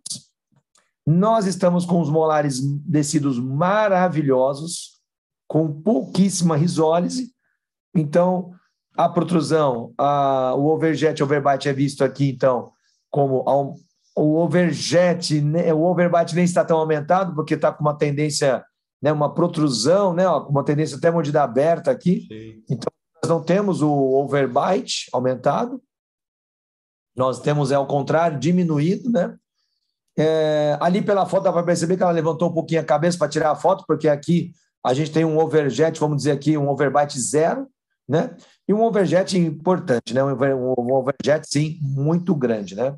nós estamos com os molares descidos maravilhosos, com pouquíssima risólise. Então, a protrusão, a, o overjet, overbite é visto aqui, então, como a, o overjet, né, o overbite nem está tão aumentado, porque está com uma tendência, né, uma protrusão, né, uma tendência até mordida aberta aqui. Sim. Então, nós não temos o overbite aumentado, nós temos, é ao contrário, diminuído, né? É, ali pela foto dá para perceber que ela levantou um pouquinho a cabeça para tirar a foto, porque aqui a gente tem um overjet, vamos dizer aqui, um overbite zero, né? E um overjet importante, né? Um, um overjet, sim, muito grande, né?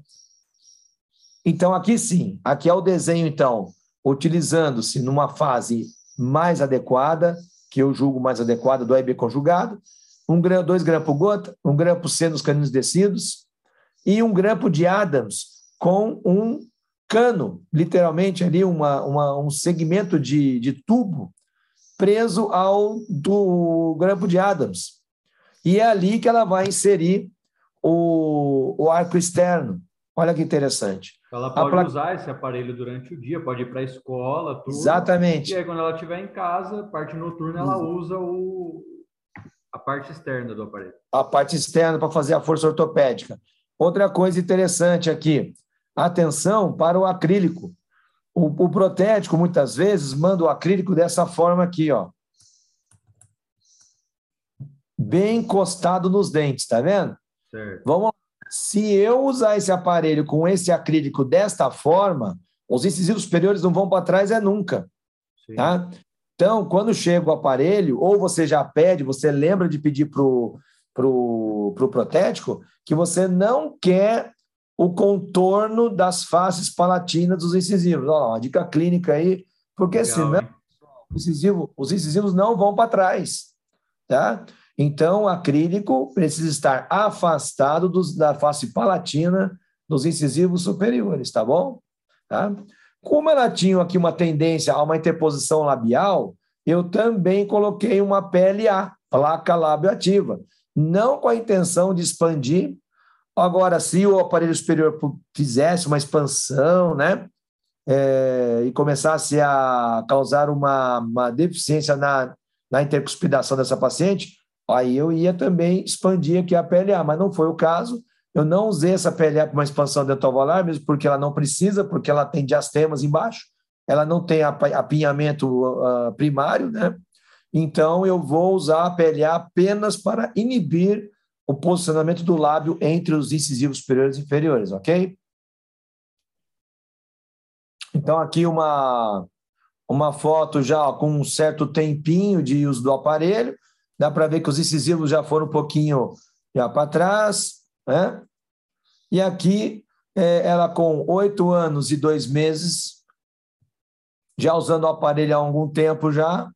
Então, aqui sim, aqui é o desenho, então, utilizando-se numa fase mais adequada, que eu julgo mais adequada, do AIB conjugado, um dois grampos por gota, um grampo C nos caninos descidos, e um grampo de Adams com um cano, literalmente ali uma, uma, um segmento de, de tubo preso ao do grampo de Adams. E é ali que ela vai inserir o, o arco externo. Olha que interessante. Ela pode usar esse aparelho durante o dia, pode ir para a escola, tudo. Exatamente. E aí, quando ela estiver em casa, parte noturna, ela usa o, a parte externa do aparelho. A parte externa para fazer a força ortopédica. Outra coisa interessante aqui, atenção para o acrílico. O, o protético, muitas vezes, manda o acrílico dessa forma aqui, ó. Bem encostado nos dentes, tá vendo? Certo. Vamos lá. Se eu usar esse aparelho com esse acrílico desta forma, os incisivos superiores não vão para trás é nunca. Sim. Tá? Então, quando chega o aparelho, ou você já pede, você lembra de pedir para o pro, pro protético, que você não quer o contorno das faces palatinas dos incisivos. Olha lá, uma dica clínica aí, porque Legal, senão incisivo, os incisivos não vão para trás, tá? Então, o acrílico precisa estar afastado dos, da face palatina dos incisivos superiores, tá bom? Tá? Como ela tinha aqui uma tendência a uma interposição labial, eu também coloquei uma PLA, placa lábio ativa, não com a intenção de expandir Agora, se o aparelho superior fizesse uma expansão, né, é, e começasse a causar uma, uma deficiência na, na intercuspidação dessa paciente, aí eu ia também expandir aqui a PLA, mas não foi o caso. Eu não usei essa PLA para uma expansão dentovalar, mesmo porque ela não precisa, porque ela tem diastemas embaixo, ela não tem apinhamento uh, primário, né? Então, eu vou usar a PLA apenas para inibir o posicionamento do lábio entre os incisivos superiores e inferiores, ok? Então, aqui uma, uma foto já com um certo tempinho de uso do aparelho. Dá para ver que os incisivos já foram um pouquinho já para trás, né? E aqui é, ela com oito anos e dois meses, já usando o aparelho há algum tempo já,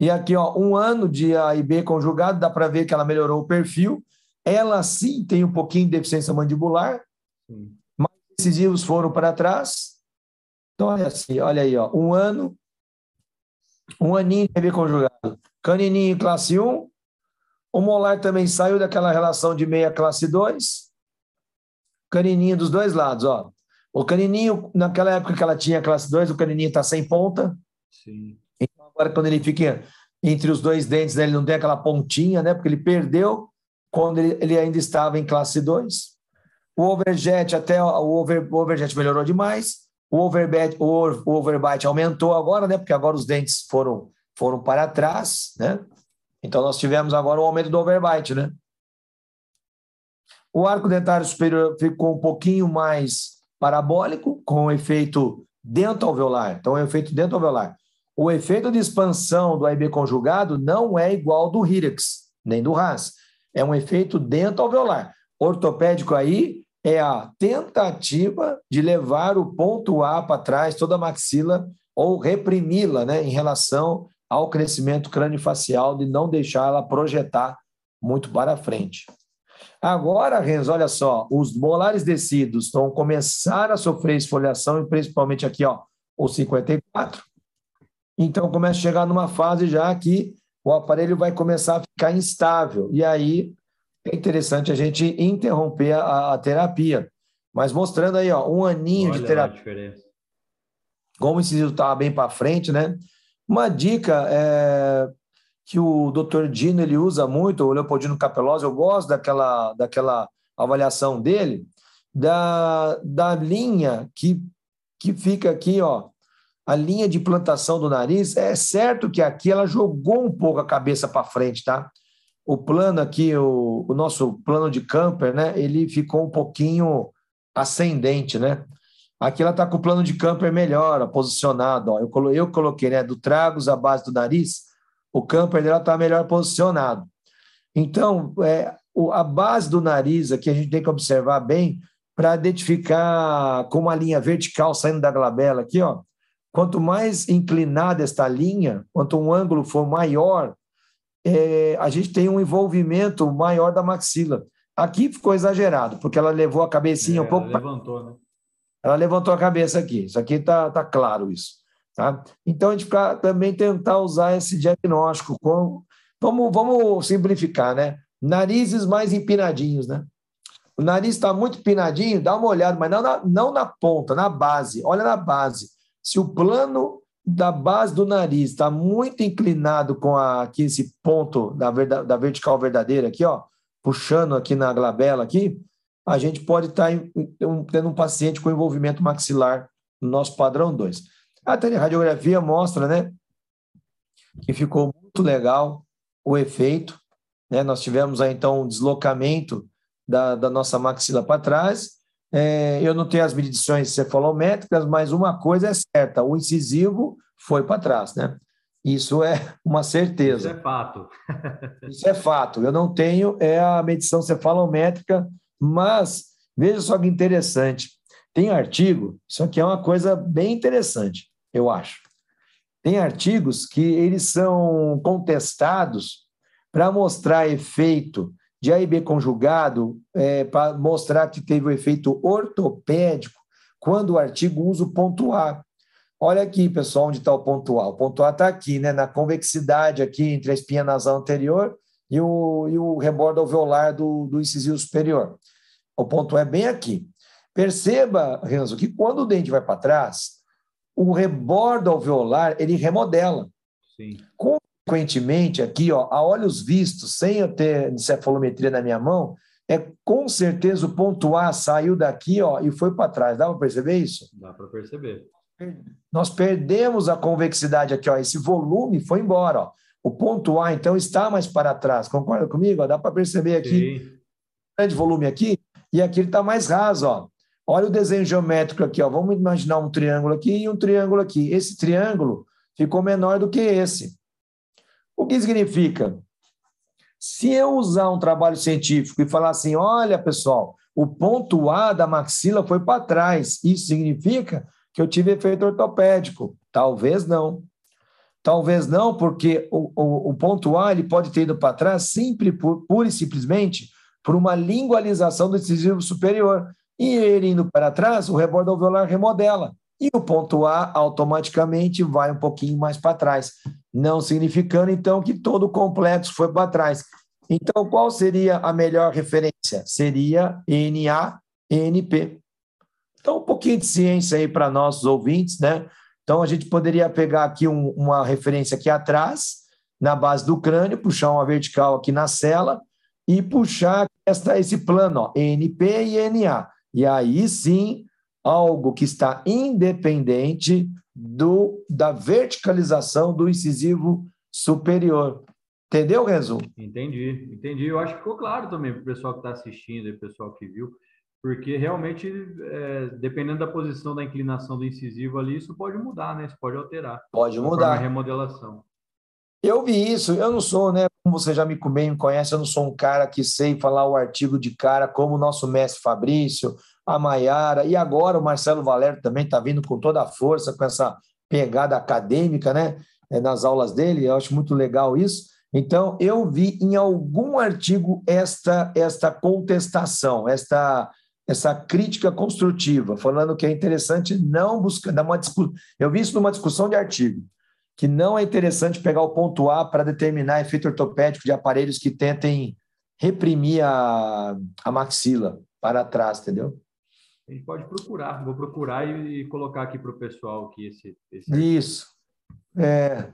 e aqui, ó, um ano de A e B conjugado, dá para ver que ela melhorou o perfil. Ela sim tem um pouquinho de deficiência mandibular, sim. mas decisivos foram para trás. Então, olha assim, olha aí, ó, um ano, um aninho de B conjugado. Canininho classe 1, O molar também saiu daquela relação de meia classe 2. Canininho dos dois lados, ó. O canininho, naquela época que ela tinha classe 2, o canininho está sem ponta. Sim. Então, agora, quando ele fica entre os dois dentes, né, ele não tem aquela pontinha, né? Porque ele perdeu quando ele, ele ainda estava em classe 2. O overjet, até o, over, o overjet melhorou demais. O overbite, o, o overbite aumentou agora, né? Porque agora os dentes foram, foram para trás, né? Então nós tivemos agora o aumento do overbite, né? O arco dentário superior ficou um pouquinho mais parabólico, com o efeito dento-alveolar. Então, o efeito dento-alveolar. O efeito de expansão do AIB conjugado não é igual do Hirax, nem do RAS. É um efeito dento-alveolar. Ortopédico aí é a tentativa de levar o ponto A para trás, toda a maxila, ou reprimi-la né, em relação ao crescimento craniofacial, de não deixar ela projetar muito para frente. Agora, Renzo, olha só, os molares descidos vão começar a sofrer esfoliação, e principalmente aqui, ó, o 54. Então, começa a chegar numa fase já que o aparelho vai começar a ficar instável. E aí é interessante a gente interromper a, a terapia. Mas mostrando aí, ó, um aninho olha de terapia. Como o incisivo estava bem para frente, né? Uma dica é, que o Dr. Dino ele usa muito, o Leopoldino Capellosi, eu gosto daquela, daquela avaliação dele, da, da linha que, que fica aqui, ó, a linha de plantação do nariz, é certo que aqui ela jogou um pouco a cabeça para frente, tá? O plano aqui, o, o nosso plano de camper, né, ele ficou um pouquinho ascendente, né? Aqui ela está com o plano de camper melhor, ó, posicionado, ó. Eu, eu coloquei, né, do tragos à base do nariz, o camper dela está melhor posicionado. Então, é, a base do nariz aqui a gente tem que observar bem para identificar com uma linha vertical saindo da glabela aqui, ó. Quanto mais inclinada esta linha, quanto um ângulo for maior, é, a gente tem um envolvimento maior da maxila. Aqui ficou exagerado, porque ela levou a cabecinha é, um pouco. Levantou, né? Ela levantou a cabeça aqui. Isso aqui está tá claro isso. Tá? Então, a gente também tentar usar esse diagnóstico. Com, vamos, vamos simplificar, né? Narizes mais empinadinhos, né? O nariz está muito empinadinho, dá uma olhada, mas não na, não na ponta, na base. Olha na base. Se o plano da base do nariz está muito inclinado com a, aqui esse ponto da, da vertical verdadeira aqui, ó, puxando aqui na glabela aqui, a gente pode estar tá tendo um paciente com envolvimento maxilar no nosso padrão 2. A teleradiografia mostra, né, que ficou muito legal o efeito. Né? Nós tivemos aí, então, um deslocamento da, da nossa maxila para trás. É, eu não tenho as medições cefalométricas, mas uma coisa é certa: o incisivo foi para trás, né? Isso é uma certeza. Isso é fato. Isso é fato. Eu não tenho é a medição cefalométrica, mas veja só que interessante. Tem artigo, isso aqui é uma coisa bem interessante eu acho. Tem artigos que eles são contestados para mostrar efeito de AIB conjugado, é, para mostrar que teve o efeito ortopédico, quando o artigo usa o ponto A. Olha aqui, pessoal, onde está o ponto A. O ponto A está aqui, né, na convexidade aqui entre a espinha nasal anterior e o, e o rebordo alveolar do, do incisivo superior. O ponto A é bem aqui. Perceba, Renzo, que quando o dente vai para trás, o rebordo alveolar ele remodela. Sim. Consequentemente, aqui, ó, a olhos vistos, sem eu ter encefalometria na minha mão, é com certeza o ponto A saiu daqui ó, e foi para trás. Dá para perceber isso? Dá para perceber. Nós perdemos a convexidade aqui, ó, esse volume foi embora. Ó. O ponto A, então, está mais para trás. Concorda comigo? Ó, dá para perceber aqui. Sim. Grande volume aqui, e aqui ele está mais raso. Ó. Olha o desenho geométrico aqui, ó. Vamos imaginar um triângulo aqui e um triângulo aqui. Esse triângulo ficou menor do que esse. O que significa? Se eu usar um trabalho científico e falar assim, olha, pessoal, o ponto A da maxila foi para trás, isso significa que eu tive efeito ortopédico? Talvez não. Talvez não, porque o, o, o ponto A ele pode ter ido para trás sempre, pura e simplesmente, por uma lingualização do incisivo superior. E ele indo para trás, o rebordo alveolar remodela. E o ponto A automaticamente vai um pouquinho mais para trás, não significando então que todo o complexo foi para trás. Então, qual seria a melhor referência? Seria NA-NP. Então, um pouquinho de ciência aí para nossos ouvintes, né? Então, a gente poderia pegar aqui um, uma referência aqui atrás, na base do crânio, puxar uma vertical aqui na cela e puxar esta, esse plano, ó, NP e NA. E aí sim, algo que está independente do, da verticalização do incisivo superior. Entendeu, Renzo? Entendi, entendi. Eu acho que ficou claro também para o pessoal que está assistindo e o pessoal que viu, porque realmente, é, dependendo da posição da inclinação do incisivo ali, isso pode mudar, né? Isso pode alterar. Pode mudar. A remodelação. Eu vi isso, eu não sou, né? Como você já me bem conhece, eu não sou um cara que sei falar o artigo de cara como o nosso mestre Fabrício, a Maiara, e agora o Marcelo Valério também está vindo com toda a força, com essa pegada acadêmica, né? É, nas aulas dele, eu acho muito legal isso. Então, eu vi em algum artigo esta, esta contestação, esta, essa crítica construtiva, falando que é interessante não buscar, dar uma discussão. Eu vi isso numa discussão de artigo que não é interessante pegar o ponto A para determinar efeito ortopédico de aparelhos que tentem reprimir a, a maxila para trás, entendeu? A gente pode procurar, vou procurar e, e colocar aqui para o pessoal que esse, esse. Isso. É.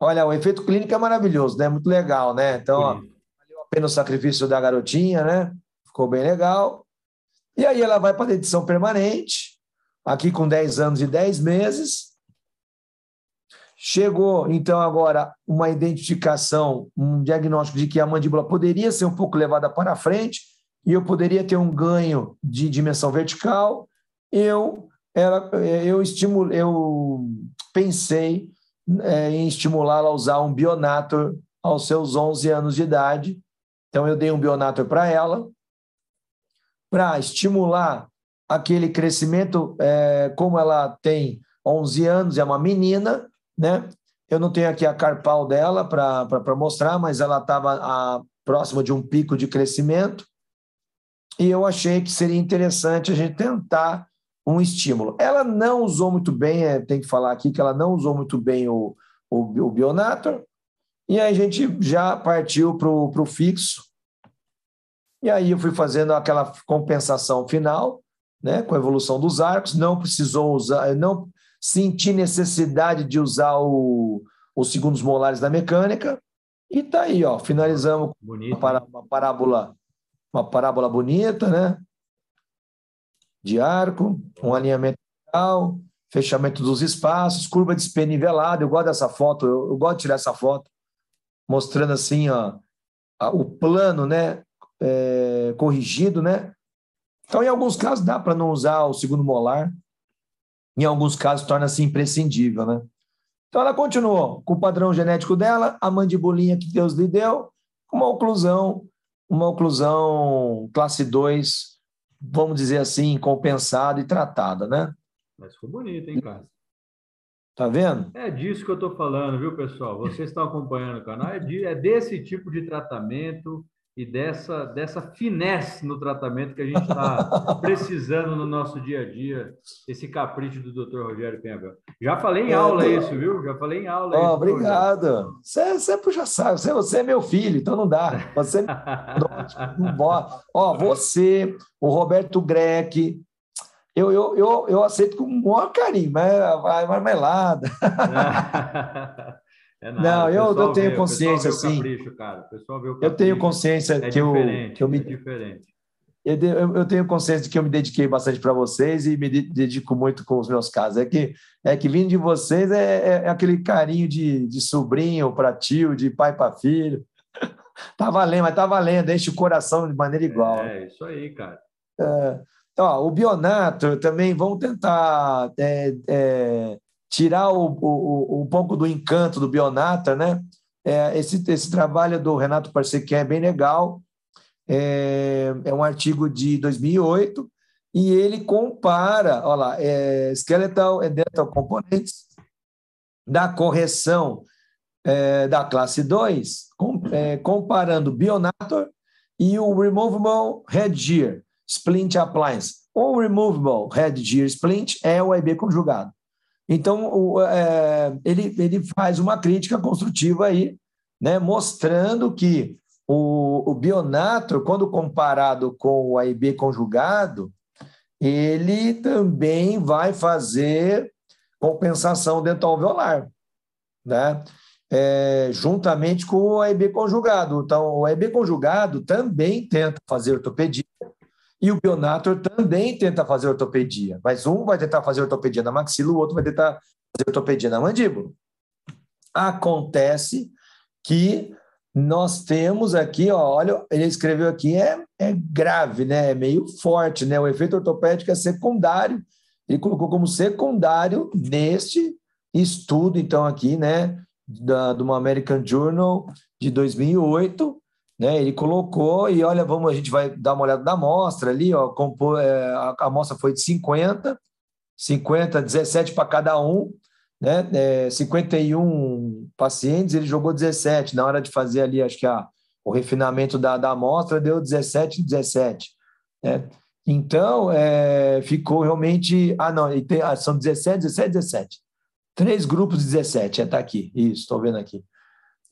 Olha, o efeito clínico é maravilhoso, né? Muito legal, né? Então, ó, valeu a pena o sacrifício da garotinha, né? Ficou bem legal. E aí ela vai para a edição permanente, aqui com 10 anos e 10 meses. Chegou, então, agora uma identificação, um diagnóstico de que a mandíbula poderia ser um pouco levada para frente e eu poderia ter um ganho de dimensão vertical. Eu era, eu estimulo, eu pensei é, em estimulá-la a usar um Bionator aos seus 11 anos de idade. Então, eu dei um Bionator para ela, para estimular aquele crescimento, é, como ela tem 11 anos, é uma menina, né? Eu não tenho aqui a carpal dela para mostrar, mas ela estava próxima de um pico de crescimento e eu achei que seria interessante a gente tentar um estímulo. Ela não usou muito bem, é, tem que falar aqui que ela não usou muito bem o, o, o Bionator, e aí a gente já partiu para o fixo. E aí eu fui fazendo aquela compensação final, né, com a evolução dos arcos, não precisou usar, não senti necessidade de usar o, os segundos molares da mecânica, e tá aí, ó, finalizamos Bonito. Uma, parábola, uma parábola bonita, né? De arco, um alinhamento legal, fechamento dos espaços, curva de espelho nivelada. Eu gosto dessa foto, eu, eu, gosto de tirar essa foto, mostrando assim, ó, a, o plano, né? É, corrigido, né? Então, em alguns casos, dá para não usar o segundo molar, em alguns casos torna-se imprescindível, né? Então ela continuou com o padrão genético dela, a mandibulinha que Deus lhe deu, uma oclusão, uma oclusão classe 2, vamos dizer assim, compensada e tratada, né? Mas ficou bonito, hein, cara? Tá vendo? É disso que eu estou falando, viu, pessoal? Vocês estão acompanhando o canal, é, de, é desse tipo de tratamento e dessa, dessa finesse no tratamento que a gente está precisando no nosso dia a dia, esse capricho do Dr. Rogério Penhabel. Já falei em é, aula isso, viu? Já falei em aula oh, isso. Obrigado. Você, você puxa saco, você, você é meu filho, então não dá. Você Ó, você, o Roberto Greck, eu, eu, eu, eu aceito com um maior carinho, mas vai marmelada. É não, eu, eu tenho vê, consciência, assim. Capricho, eu tenho consciência é que, eu, que eu me. É diferente. Eu, eu, tenho consciência de que eu me dediquei bastante para vocês e me dedico muito com os meus casos. É que, é que vindo de vocês é, é, é aquele carinho de, de sobrinho para tio, de pai para filho. tá valendo, mas tá valendo, enche o coração de maneira igual. É, isso aí, cara. É, ó, o Bionato também, vamos tentar é, é, tirar o, o, um pouco do encanto do Bionata, né? É, esse, esse trabalho do Renato Parsequin é bem legal, é, é, um artigo de 2008 e ele compara, olha lá, é, skeletal and dental components da correção é, da classe 2, com, é, comparando Bionator e o Removable Headgear Splint Appliance. O Removable Headgear Splint é o IB conjugado. Então, o, é, ele, ele faz uma crítica construtiva aí né, mostrando que o, o bionatro, quando comparado com o AIB conjugado, ele também vai fazer compensação dental alveolar, né? É, juntamente com o AIB conjugado. Então, o AIB conjugado também tenta fazer ortopedia e o Bionator também tenta fazer ortopedia, mas um vai tentar fazer ortopedia na maxila, o outro vai tentar fazer ortopedia na mandíbula. Acontece que nós temos aqui, ó, olha, ele escreveu aqui, é, é grave, né? É meio forte, né? O efeito ortopédico é secundário. Ele colocou como secundário neste estudo, então, aqui, né, da, do American Journal de 2008, né? Ele colocou e olha, vamos, a gente vai dar uma olhada na amostra ali, ó, compor, é, a, a amostra foi de 50, 50, 17 para cada um, né? É, 51 pacientes, ele jogou 17. Na hora de fazer ali, acho que a, o refinamento da, da amostra deu 17, 17. Né? Então, é, ficou realmente. Ah, não, tem, ah, são 17, 17, 17. Três grupos de 17, está aqui. Isso, estou vendo aqui.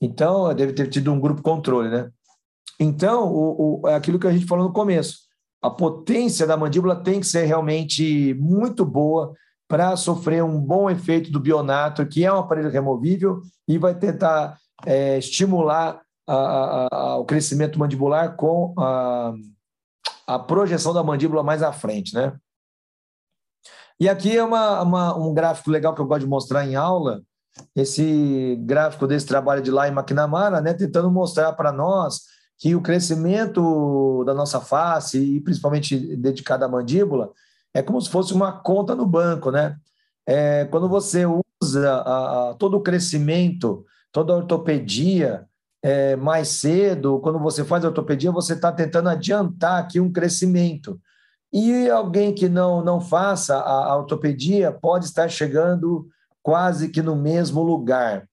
Então, deve ter tido um grupo controle, né? Então, o, o, é aquilo que a gente falou no começo. A potência da mandíbula tem que ser realmente muito boa para sofrer um bom efeito do bionato, que é um aparelho removível e vai tentar é, estimular a, a, a, o crescimento mandibular com a, projeção da mandíbula mais à frente, né? E aqui é uma, uma, um gráfico legal que eu gosto de mostrar em aula, esse gráfico desse trabalho de lá em McNamara, né, tentando mostrar para nós que o crescimento da nossa face, e principalmente dedicado à mandíbula, é como se fosse uma conta no banco, né? É, quando você usa a, a, todo o crescimento, toda a ortopedia é, mais cedo, quando você faz ortopedia, você está tentando adiantar aqui um crescimento. E alguém que não, não faça a, a ortopedia pode estar chegando quase que no mesmo lugar.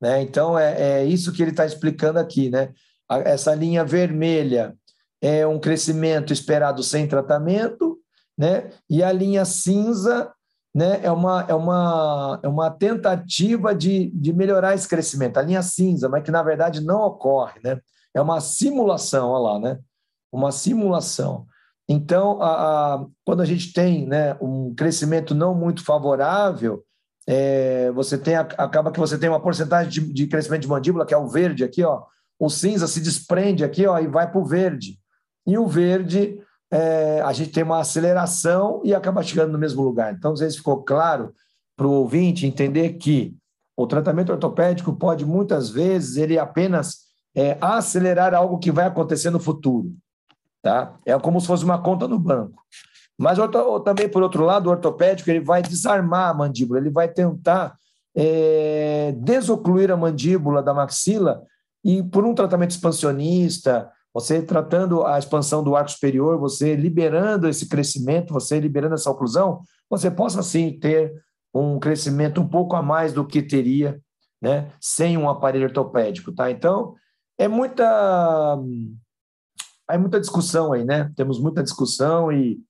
Né? Então, é, é isso que ele está explicando aqui, né? Essa linha vermelha é um crescimento esperado sem tratamento, né? E a linha cinza, né, é uma é uma é uma tentativa de, de melhorar esse crescimento. A linha cinza, mas que na verdade não ocorre, né? É uma simulação, olha lá, né? Uma simulação. Então, a, a, quando a gente tem né, um crescimento não muito favorável, é, você tem acaba que você tem uma porcentagem de, de crescimento de mandíbula, que é o verde aqui, ó, o cinza se desprende aqui ó, e vai para o verde. E o verde, é, a gente tem uma aceleração e acaba chegando no mesmo lugar. Então, não sei se ficou claro para o ouvinte entender que o tratamento ortopédico pode, muitas vezes, ele apenas é, acelerar algo que vai acontecer no futuro. Tá? É como se fosse uma conta no banco. Mas também, por outro lado, o ortopédico ele vai desarmar a mandíbula, ele vai tentar é, desocluir a mandíbula da maxila e por um tratamento expansionista, você tratando a expansão do arco superior, você liberando esse crescimento, você liberando essa oclusão, você possa sim ter um crescimento um pouco a mais do que teria, né, sem um aparelho ortopédico, tá? Então, é muita é muita discussão aí, né? Temos muita discussão e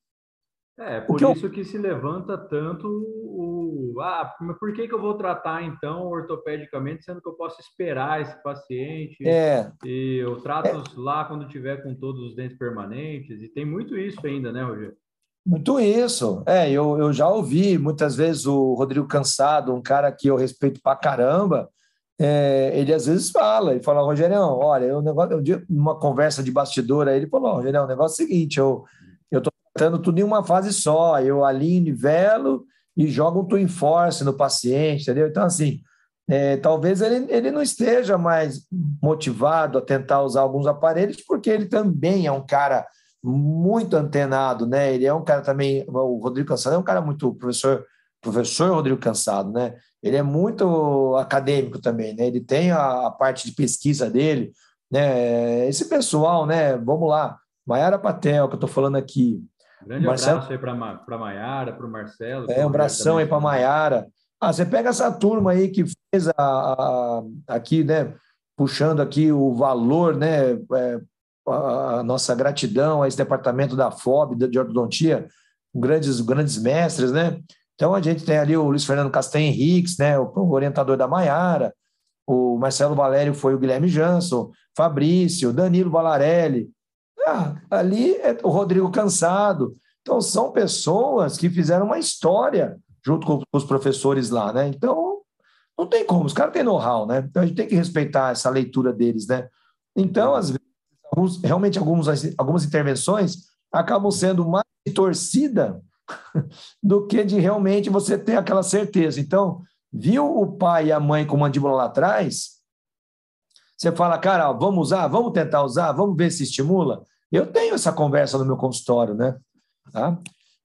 é, por que isso eu... que se levanta tanto o. Ah, mas por que, que eu vou tratar então ortopedicamente, sendo que eu posso esperar esse paciente? É. E eu trato é. lá quando tiver com todos os dentes permanentes, e tem muito isso ainda, né, Rogério? Muito isso. É, eu, eu já ouvi muitas vezes o Rodrigo Cansado, um cara que eu respeito pra caramba. É, ele às vezes fala, ele fala, Rogério, olha, o negócio, eu, numa conversa de bastidor aí, ele falou, Rogério, o negócio é o seguinte, eu, eu tô tratando tudo em uma fase só. Eu alinho, nivelo e jogo um twin force no paciente, entendeu? Então, assim, é, talvez ele, ele não esteja mais motivado a tentar usar alguns aparelhos, porque ele também é um cara muito antenado, né? Ele é um cara também, o Rodrigo Cansado é um cara muito, professor, professor Rodrigo Cansado, né? Ele é muito acadêmico também, né? Ele tem a, a parte de pesquisa dele, né? Esse pessoal, né? Vamos lá, Maiara Patel, que eu estou falando aqui, Grande Marcelo... abraço aí para a Maiara, para o Marcelo. É, um abração aí para a Maiara. Ah, você pega essa turma aí que fez a, a, aqui, né, puxando aqui o valor, né, é, a, nossa gratidão a esse departamento da FOB, de ortodontia, grandes, grandes mestres, né? Então a gente tem ali o Luiz Fernando Castanho Henriques, né, o orientador da Maiara, o, o Marcelo Valério foi o Guilherme Jansson, Fabrício, Danilo Valarelli. Ah, ali é o Rodrigo Cansado. Então, são pessoas que fizeram uma história junto com os professores lá, né? Então, não tem como, os caras têm know-how, né? Então, a gente tem que respeitar essa leitura deles, né? Então, às vezes, alguns, realmente, alguns, algumas intervenções acabam sendo mais de torcida do que de realmente você ter aquela certeza. Então, viu o pai e a mãe com mandíbula lá atrás, você fala, cara, vamos usar, vamos tentar usar, vamos ver se estimula. Eu tenho essa conversa no meu consultório, né? Tá?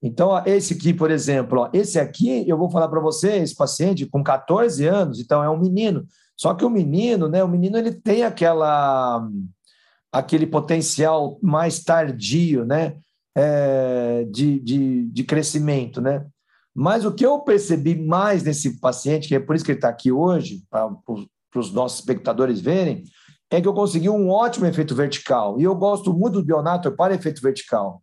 Então, ó, esse aqui, por exemplo, ó, esse aqui, eu vou falar para você, esse paciente com 14 anos, então é um menino. Só que o menino, né? O menino ele tem aquela aquele potencial mais tardio, né? É, de, de, de crescimento, né? Mas o que eu percebi mais nesse paciente, que é por isso que ele está aqui hoje, para os nossos espectadores verem, é que eu consegui um ótimo efeito vertical. E eu gosto muito do Bionator para efeito vertical.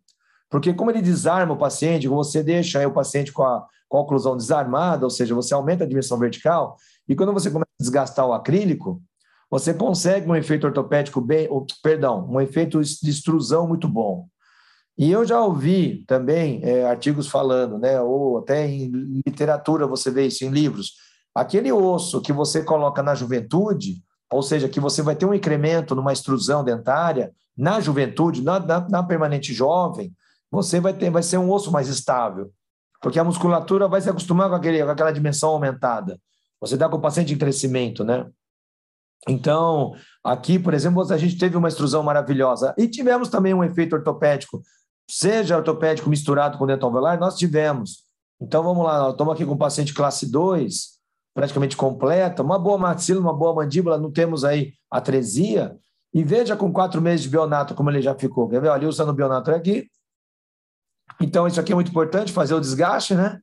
Porque como ele desarma o paciente, você deixa o paciente com a, com a oclusão desarmada, ou seja, você aumenta a dimensão vertical, e quando você começa a desgastar o acrílico, você consegue um efeito ortopédico bem, ou, perdão, um efeito de extrusão muito bom. E eu já ouvi também é, artigos falando, né, ou até em literatura você vê isso em livros, aquele osso que você coloca na juventude, ou seja, que você vai ter um incremento numa extrusão dentária na juventude, na, na, na permanente jovem, você vai ter, vai ser um osso mais estável, porque a musculatura vai se acostumar com, aquele, com aquela dimensão aumentada. Você está com o paciente em crescimento, né? Então, aqui, por exemplo, a gente teve uma extrusão maravilhosa e tivemos também um efeito ortopédico seja ortopédico misturado com dental alveolar, nós tivemos. Então vamos lá, estamos aqui com um paciente classe 2, praticamente completa, uma boa maxila, uma boa mandíbula, não temos aí atresia. E veja com quatro meses de bionato como ele já ficou. Quer ver? Ali usando o bionato aqui. Então, isso aqui é muito importante, fazer o desgaste, né?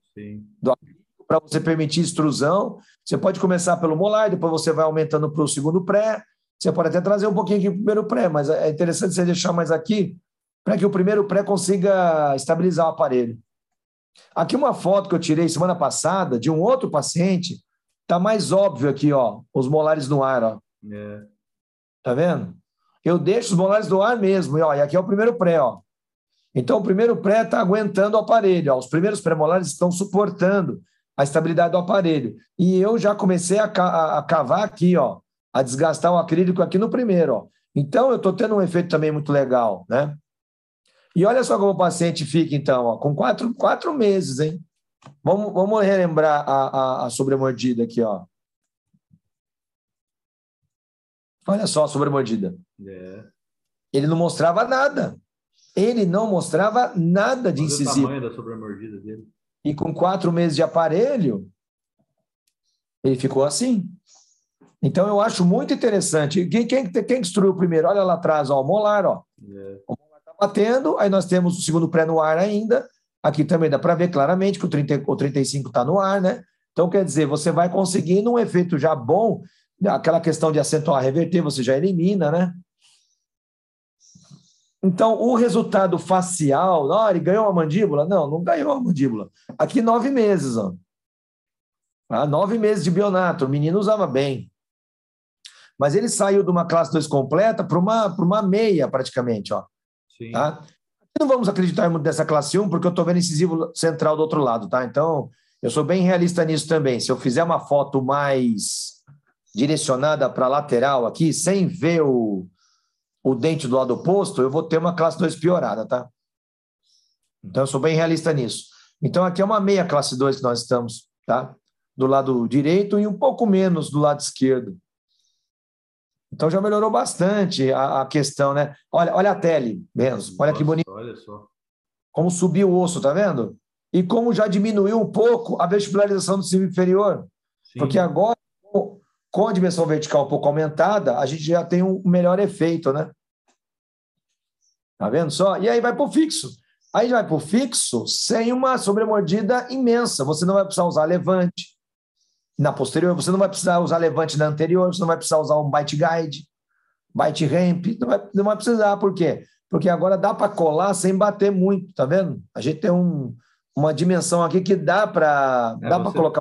Para você permitir extrusão. Você pode começar pelo molar, depois você vai aumentando para o segundo pré. Você pode até trazer um pouquinho aqui para o primeiro pré, mas é interessante você deixar mais aqui, para que o primeiro pré consiga estabilizar o aparelho. Aqui uma foto que eu tirei semana passada de um outro paciente, tá mais óbvio aqui, ó, os molares no ar, ó. É. Tá vendo? Eu deixo os molares no ar mesmo, e, ó, e aqui é o primeiro pré, ó. Então o primeiro pré está aguentando o aparelho, ó, os primeiros pré-molares estão suportando a estabilidade do aparelho. E eu já comecei a, a, a cavar aqui, ó, a desgastar o acrílico aqui no primeiro, ó. Então eu estou tendo um efeito também muito legal, né? E olha só como o paciente fica, então, ó, com quatro, quatro meses, hein? Vamos, vamos relembrar a, a, a sobremordida aqui, ó. Olha só a sobremordida. É. Ele não mostrava nada. Ele não mostrava nada de incisivo. o tamanho da sobremordida dele. E com quatro meses de aparelho, ele ficou assim. Então, eu acho muito interessante. Quem, quem, quem destruiu primeiro? Olha lá atrás, ó, o molar, ó. É. O batendo, aí nós temos o segundo pré no ar ainda. Aqui também dá para ver claramente que o, 30, o 35 está no ar, né? Então, quer dizer, você vai conseguindo um efeito já bom, aquela questão de acentuar, reverter, você já elimina, né? Então, o resultado facial, oh, ele ganhou a mandíbula? Não, não ganhou a mandíbula. Aqui, nove meses, ó. Ah, nove meses de bionato, o menino usava bem. Mas ele saiu de uma classe 2 completa para uma, uma meia, praticamente, ó. Sim. Tá? Não vamos acreditar muito dessa classe 1, porque eu estou vendo incisivo central do outro lado, tá? Então, eu sou bem realista nisso também. Se eu fizer uma foto mais direcionada para a lateral aqui, sem ver o, o dente do lado oposto, eu vou ter uma classe 2 piorada, tá? Então, eu sou bem realista nisso. Então, aqui é uma meia classe 2 que nós estamos, tá? Do lado direito e um pouco menos do lado esquerdo. Então já melhorou bastante a, a questão, né? Olha, olha a tele, menos. Olha que bonito. Olha só. Como subiu o osso, tá vendo? E como já diminuiu um pouco a vestibularização do cimo inferior. Sim. Porque agora, com a dimensão vertical um pouco aumentada, a gente já tem um melhor efeito, né? Tá vendo só? E aí vai para o fixo. Aí vai para o fixo sem uma sobremordida imensa. Você não vai precisar usar levante, na posterior, você não vai precisar usar levante na anterior, você não vai precisar usar um byte guide, byte ramp, não vai, não vai precisar, por quê? Porque agora dá para colar sem bater muito, tá vendo? A gente tem um, uma dimensão aqui que dá para é, dá para colocar.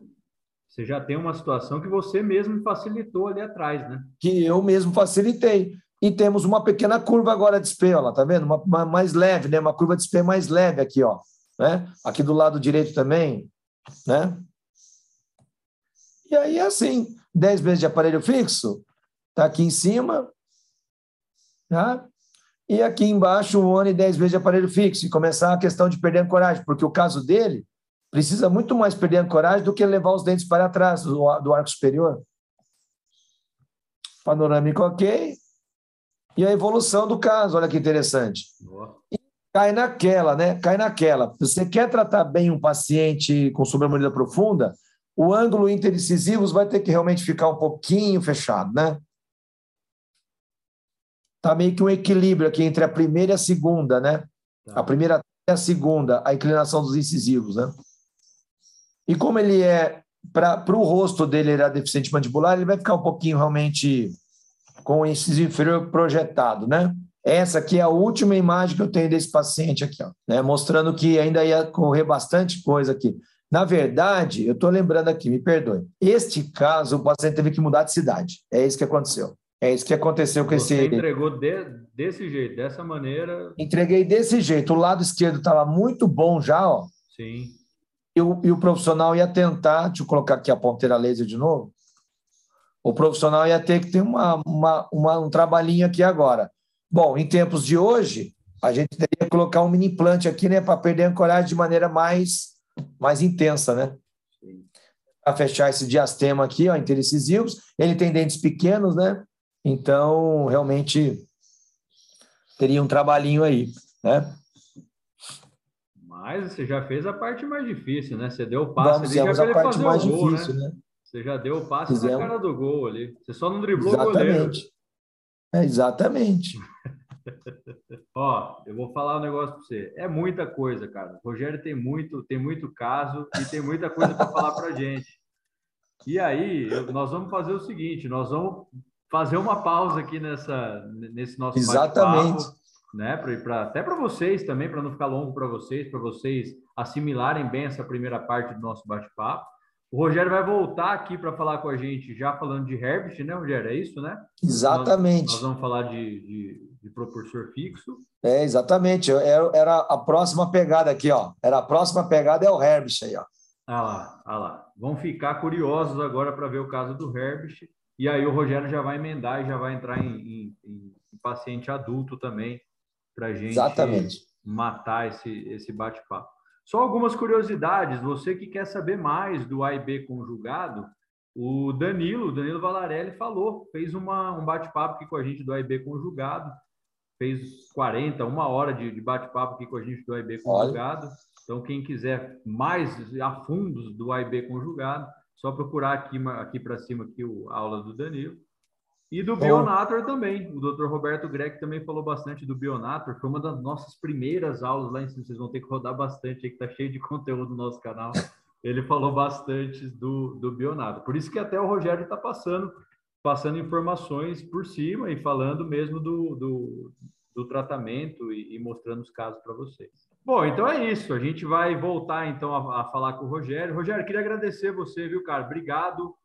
Você já tem uma situação que você mesmo facilitou ali atrás, né? Que eu mesmo facilitei. E temos uma pequena curva agora de SP, ó, tá vendo? Uma, uma, mais leve, né? Uma curva de SP mais leve aqui, ó. Né? Aqui do lado direito também, né? E aí, assim, 10 meses de aparelho fixo, tá aqui em cima, tá? E aqui embaixo, um ano e 10 meses de aparelho fixo. E começar a questão de perder a coragem, porque o caso dele precisa muito mais perder a coragem do que levar os dentes para trás do, do arco superior. Panorâmico ok. E a evolução do caso, olha que interessante. E cai naquela, né? Cai naquela. Você quer tratar bem um paciente com sobremordida profunda, o ângulo interincisivos vai ter que realmente ficar um pouquinho fechado, né? Tá meio que um equilíbrio aqui entre a primeira e a segunda, né? Tá. A primeira e a segunda, a inclinação dos incisivos, né? E como ele é, para o rosto dele, ele é deficiente mandibular, ele vai ficar um pouquinho realmente com o incisivo inferior projetado, né? Essa aqui é a última imagem que eu tenho desse paciente aqui, ó, né? mostrando que ainda ia correr bastante coisa aqui. Na verdade, eu estou lembrando aqui, me perdoe. Este caso, o paciente teve que mudar de cidade. É isso que aconteceu. É isso que aconteceu com Você esse. Você entregou de, desse jeito, dessa maneira. Entreguei desse jeito. O lado esquerdo estava muito bom já, ó. Sim e o, e o profissional ia tentar, deixa eu colocar aqui a ponteira laser de novo, o profissional ia ter que ter uma, uma, uma, um trabalhinho aqui agora. Bom, em tempos de hoje, a gente teria que colocar um mini implante aqui, né, para perder a ancoragem de maneira mais, mais intensa, né? Para fechar esse diastema aqui, ó, interdecisivos. Ele tem dentes pequenos, né? Então, realmente, teria um trabalhinho aí, né? Mas você já fez a parte mais difícil, né? Você deu o passe Vamos, ali já ele fazer o gol, né? difícil, né? né? Você já deu o passe Fizemos. na cara do gol ali. Você só não driblou exatamente. o goleiro. É, exatamente. Ó, eu vou falar um negócio para você. É muita coisa, cara. O Rogério tem muito, tem muito caso e tem muita coisa para falar para gente. E aí, nós vamos fazer o seguinte: nós vamos fazer uma pausa aqui nessa, nesse nosso Exatamente né? Pra, pra até para vocês também, para não ficar longo para vocês, para vocês assimilarem bem essa primeira parte do nosso bate-papo. O Rogério vai voltar aqui para falar com a gente, já falando de Herbert, né, Rogério? É isso, né? Exatamente. Nós, nós vamos falar de, de, de, propulsor fixo. É, exatamente. Era, era a próxima pegada aqui, ó. Era a próxima pegada é o Herbert aí, ó. Ah lá, ah lá. Vão ficar curiosos agora para ver o caso do Herbert. E aí o Rogério já vai emendar e já vai entrar em, em, em paciente adulto também, para a gente Exatamente. matar esse, esse bate-papo. Só algumas curiosidades, você que quer saber mais do A e B conjugado, o Danilo, Danilo Valarelli falou, fez uma, um bate-papo aqui com a gente do A e B conjugado, fez 40, uma hora de, de bate-papo aqui com a gente do A e B conjugado. Olha. Então, quem quiser mais a fundos do A e B conjugado, só procurar aqui, aqui para cima aqui o, a aula do Danilo. E do Bionator também. O Dr. Roberto Greg também falou bastante do Bionator. Foi uma das nossas primeiras aulas lá em cima. Vocês vão ter que rodar bastante aí, que tá cheio de conteúdo no nosso canal. Ele falou bastante do, do Bionator. Por isso que até o Rogério está passando, passando informações por cima e falando mesmo do, do, do tratamento e, e, mostrando os casos para vocês. Bom, então é isso. A gente vai voltar então a, a falar com o Rogério. Rogério, queria agradecer você, viu, cara? Obrigado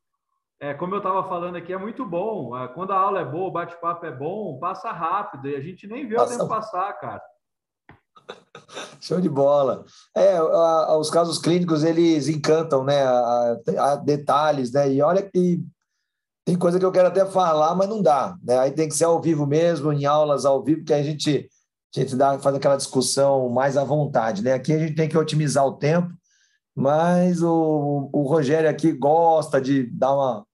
é, como eu estava falando aqui, é muito bom. É, quando a aula é boa, o bate-papo é bom, passa rápido. E a gente nem vê passa... o tempo passar, cara. Show de bola. É, a, a, os casos clínicos, eles encantam, né? A, a, detalhes, né? E olha que tem coisa que eu quero até falar, mas não dá. Né? Aí tem que ser ao vivo mesmo, em aulas ao vivo, que a gente, a gente dá, faz aquela discussão mais à vontade, né? Aqui a gente tem que otimizar o tempo mas o, o Rogério aqui gosta de dar uma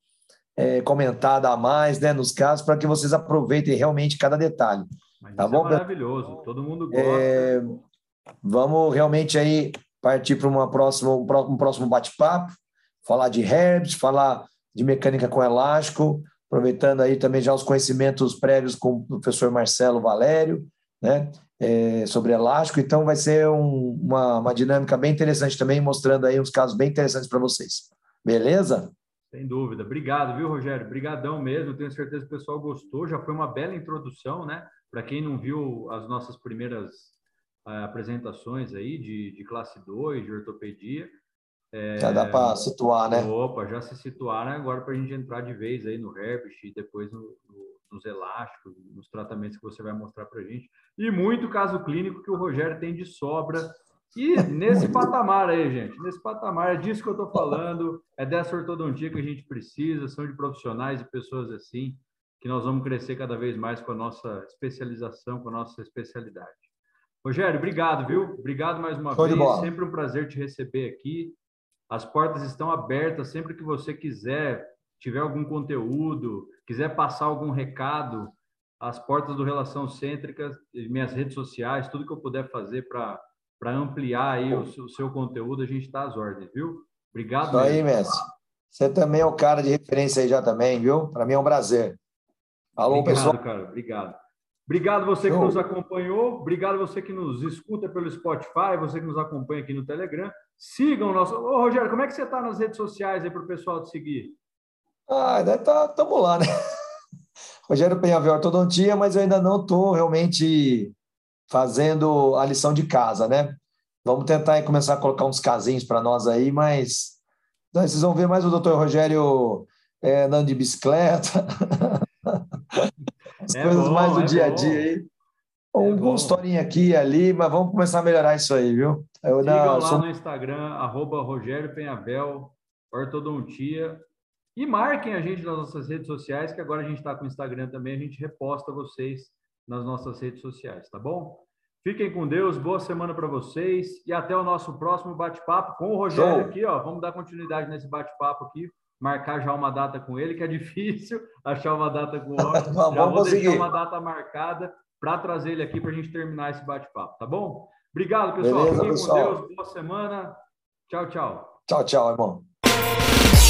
é, comentada a mais né, nos casos para que vocês aproveitem realmente cada detalhe. Mas tá bom? É maravilhoso, todo mundo gosta. É, vamos realmente aí partir para uma próxima, um próximo bate-papo, falar de herbs, falar de mecânica com elástico, aproveitando aí também já os conhecimentos prévios com o professor Marcelo Valério, né? é, sobre elástico. Então, vai ser um, uma, uma dinâmica bem interessante também, mostrando aí uns casos bem interessantes para vocês. Beleza? Sem dúvida. Obrigado, viu, Rogério? Obrigadão mesmo. Tenho certeza que o pessoal gostou. Já foi uma bela introdução, né? Para quem não viu as nossas primeiras uh, apresentações aí de, de classe 2, de ortopedia. É... Já dá para situar, né? Opa, já se situar né? agora para a gente entrar de vez aí no Herbst e depois no, no, nos elásticos, nos tratamentos que você vai mostrar para a gente. E muito caso clínico que o Rogério tem de sobra. E nesse patamar aí, gente, nesse patamar, é disso que eu estou falando, é dessa ortodontia que a gente precisa, são de profissionais e pessoas assim, que nós vamos crescer cada vez mais com a nossa especialização, com a nossa especialidade. Rogério, obrigado, viu? Obrigado mais uma Foi vez. Sempre um prazer te receber aqui. As portas estão abertas sempre que você quiser, tiver algum conteúdo, quiser passar algum recado, as portas do Relação Cêntrica, minhas redes sociais, tudo que eu puder fazer para ampliar aí o, o, seu conteúdo, a gente está às ordens, viu? Obrigado. Isso aí, Messi. Você também é o cara de referência aí já também, viu? Para mim é um prazer. Alô, obrigado, pessoal. cara. Obrigado. Obrigado você que nos acompanhou, obrigado você que nos escuta pelo Spotify, você que nos acompanha aqui no Telegram. Sigam o nosso. Ô, Rogério, como é que você está nas redes sociais aí para o pessoal te seguir? Ah, tá, tamo lá, né? Rogério Penhavel Ortodontia, mas eu ainda não estou realmente fazendo a lição de casa, né? Vamos tentar começar a colocar uns casinhos para nós aí, mas vocês vão ver mais o doutor Rogério é, andando de bicicleta. As é coisas bom, mais do é dia a dia aí. Um, é historinha aqui e ali, mas vamos começar a melhorar isso aí, viu? Eu Sigam lá sou... no Instagram, arroba Rogério Penhavel, ortodontia. E marquem a gente nas nossas redes sociais, que agora a gente está com o Instagram também, a gente reposta vocês nas nossas redes sociais, tá bom? Fiquem com Deus, boa semana para vocês e até o nosso próximo bate-papo com o Rogério Show. aqui, ó. Vamos dar continuidade nesse bate-papo aqui marcar já uma data com ele, que é difícil achar uma data com o homem. já vou conseguir. deixar uma data marcada para trazer ele aqui para a gente terminar esse bate-papo, tá bom? Obrigado, pessoal. Beleza, Fiquem pessoal. com Deus. Boa semana. Tchau, tchau. Tchau, tchau, irmão.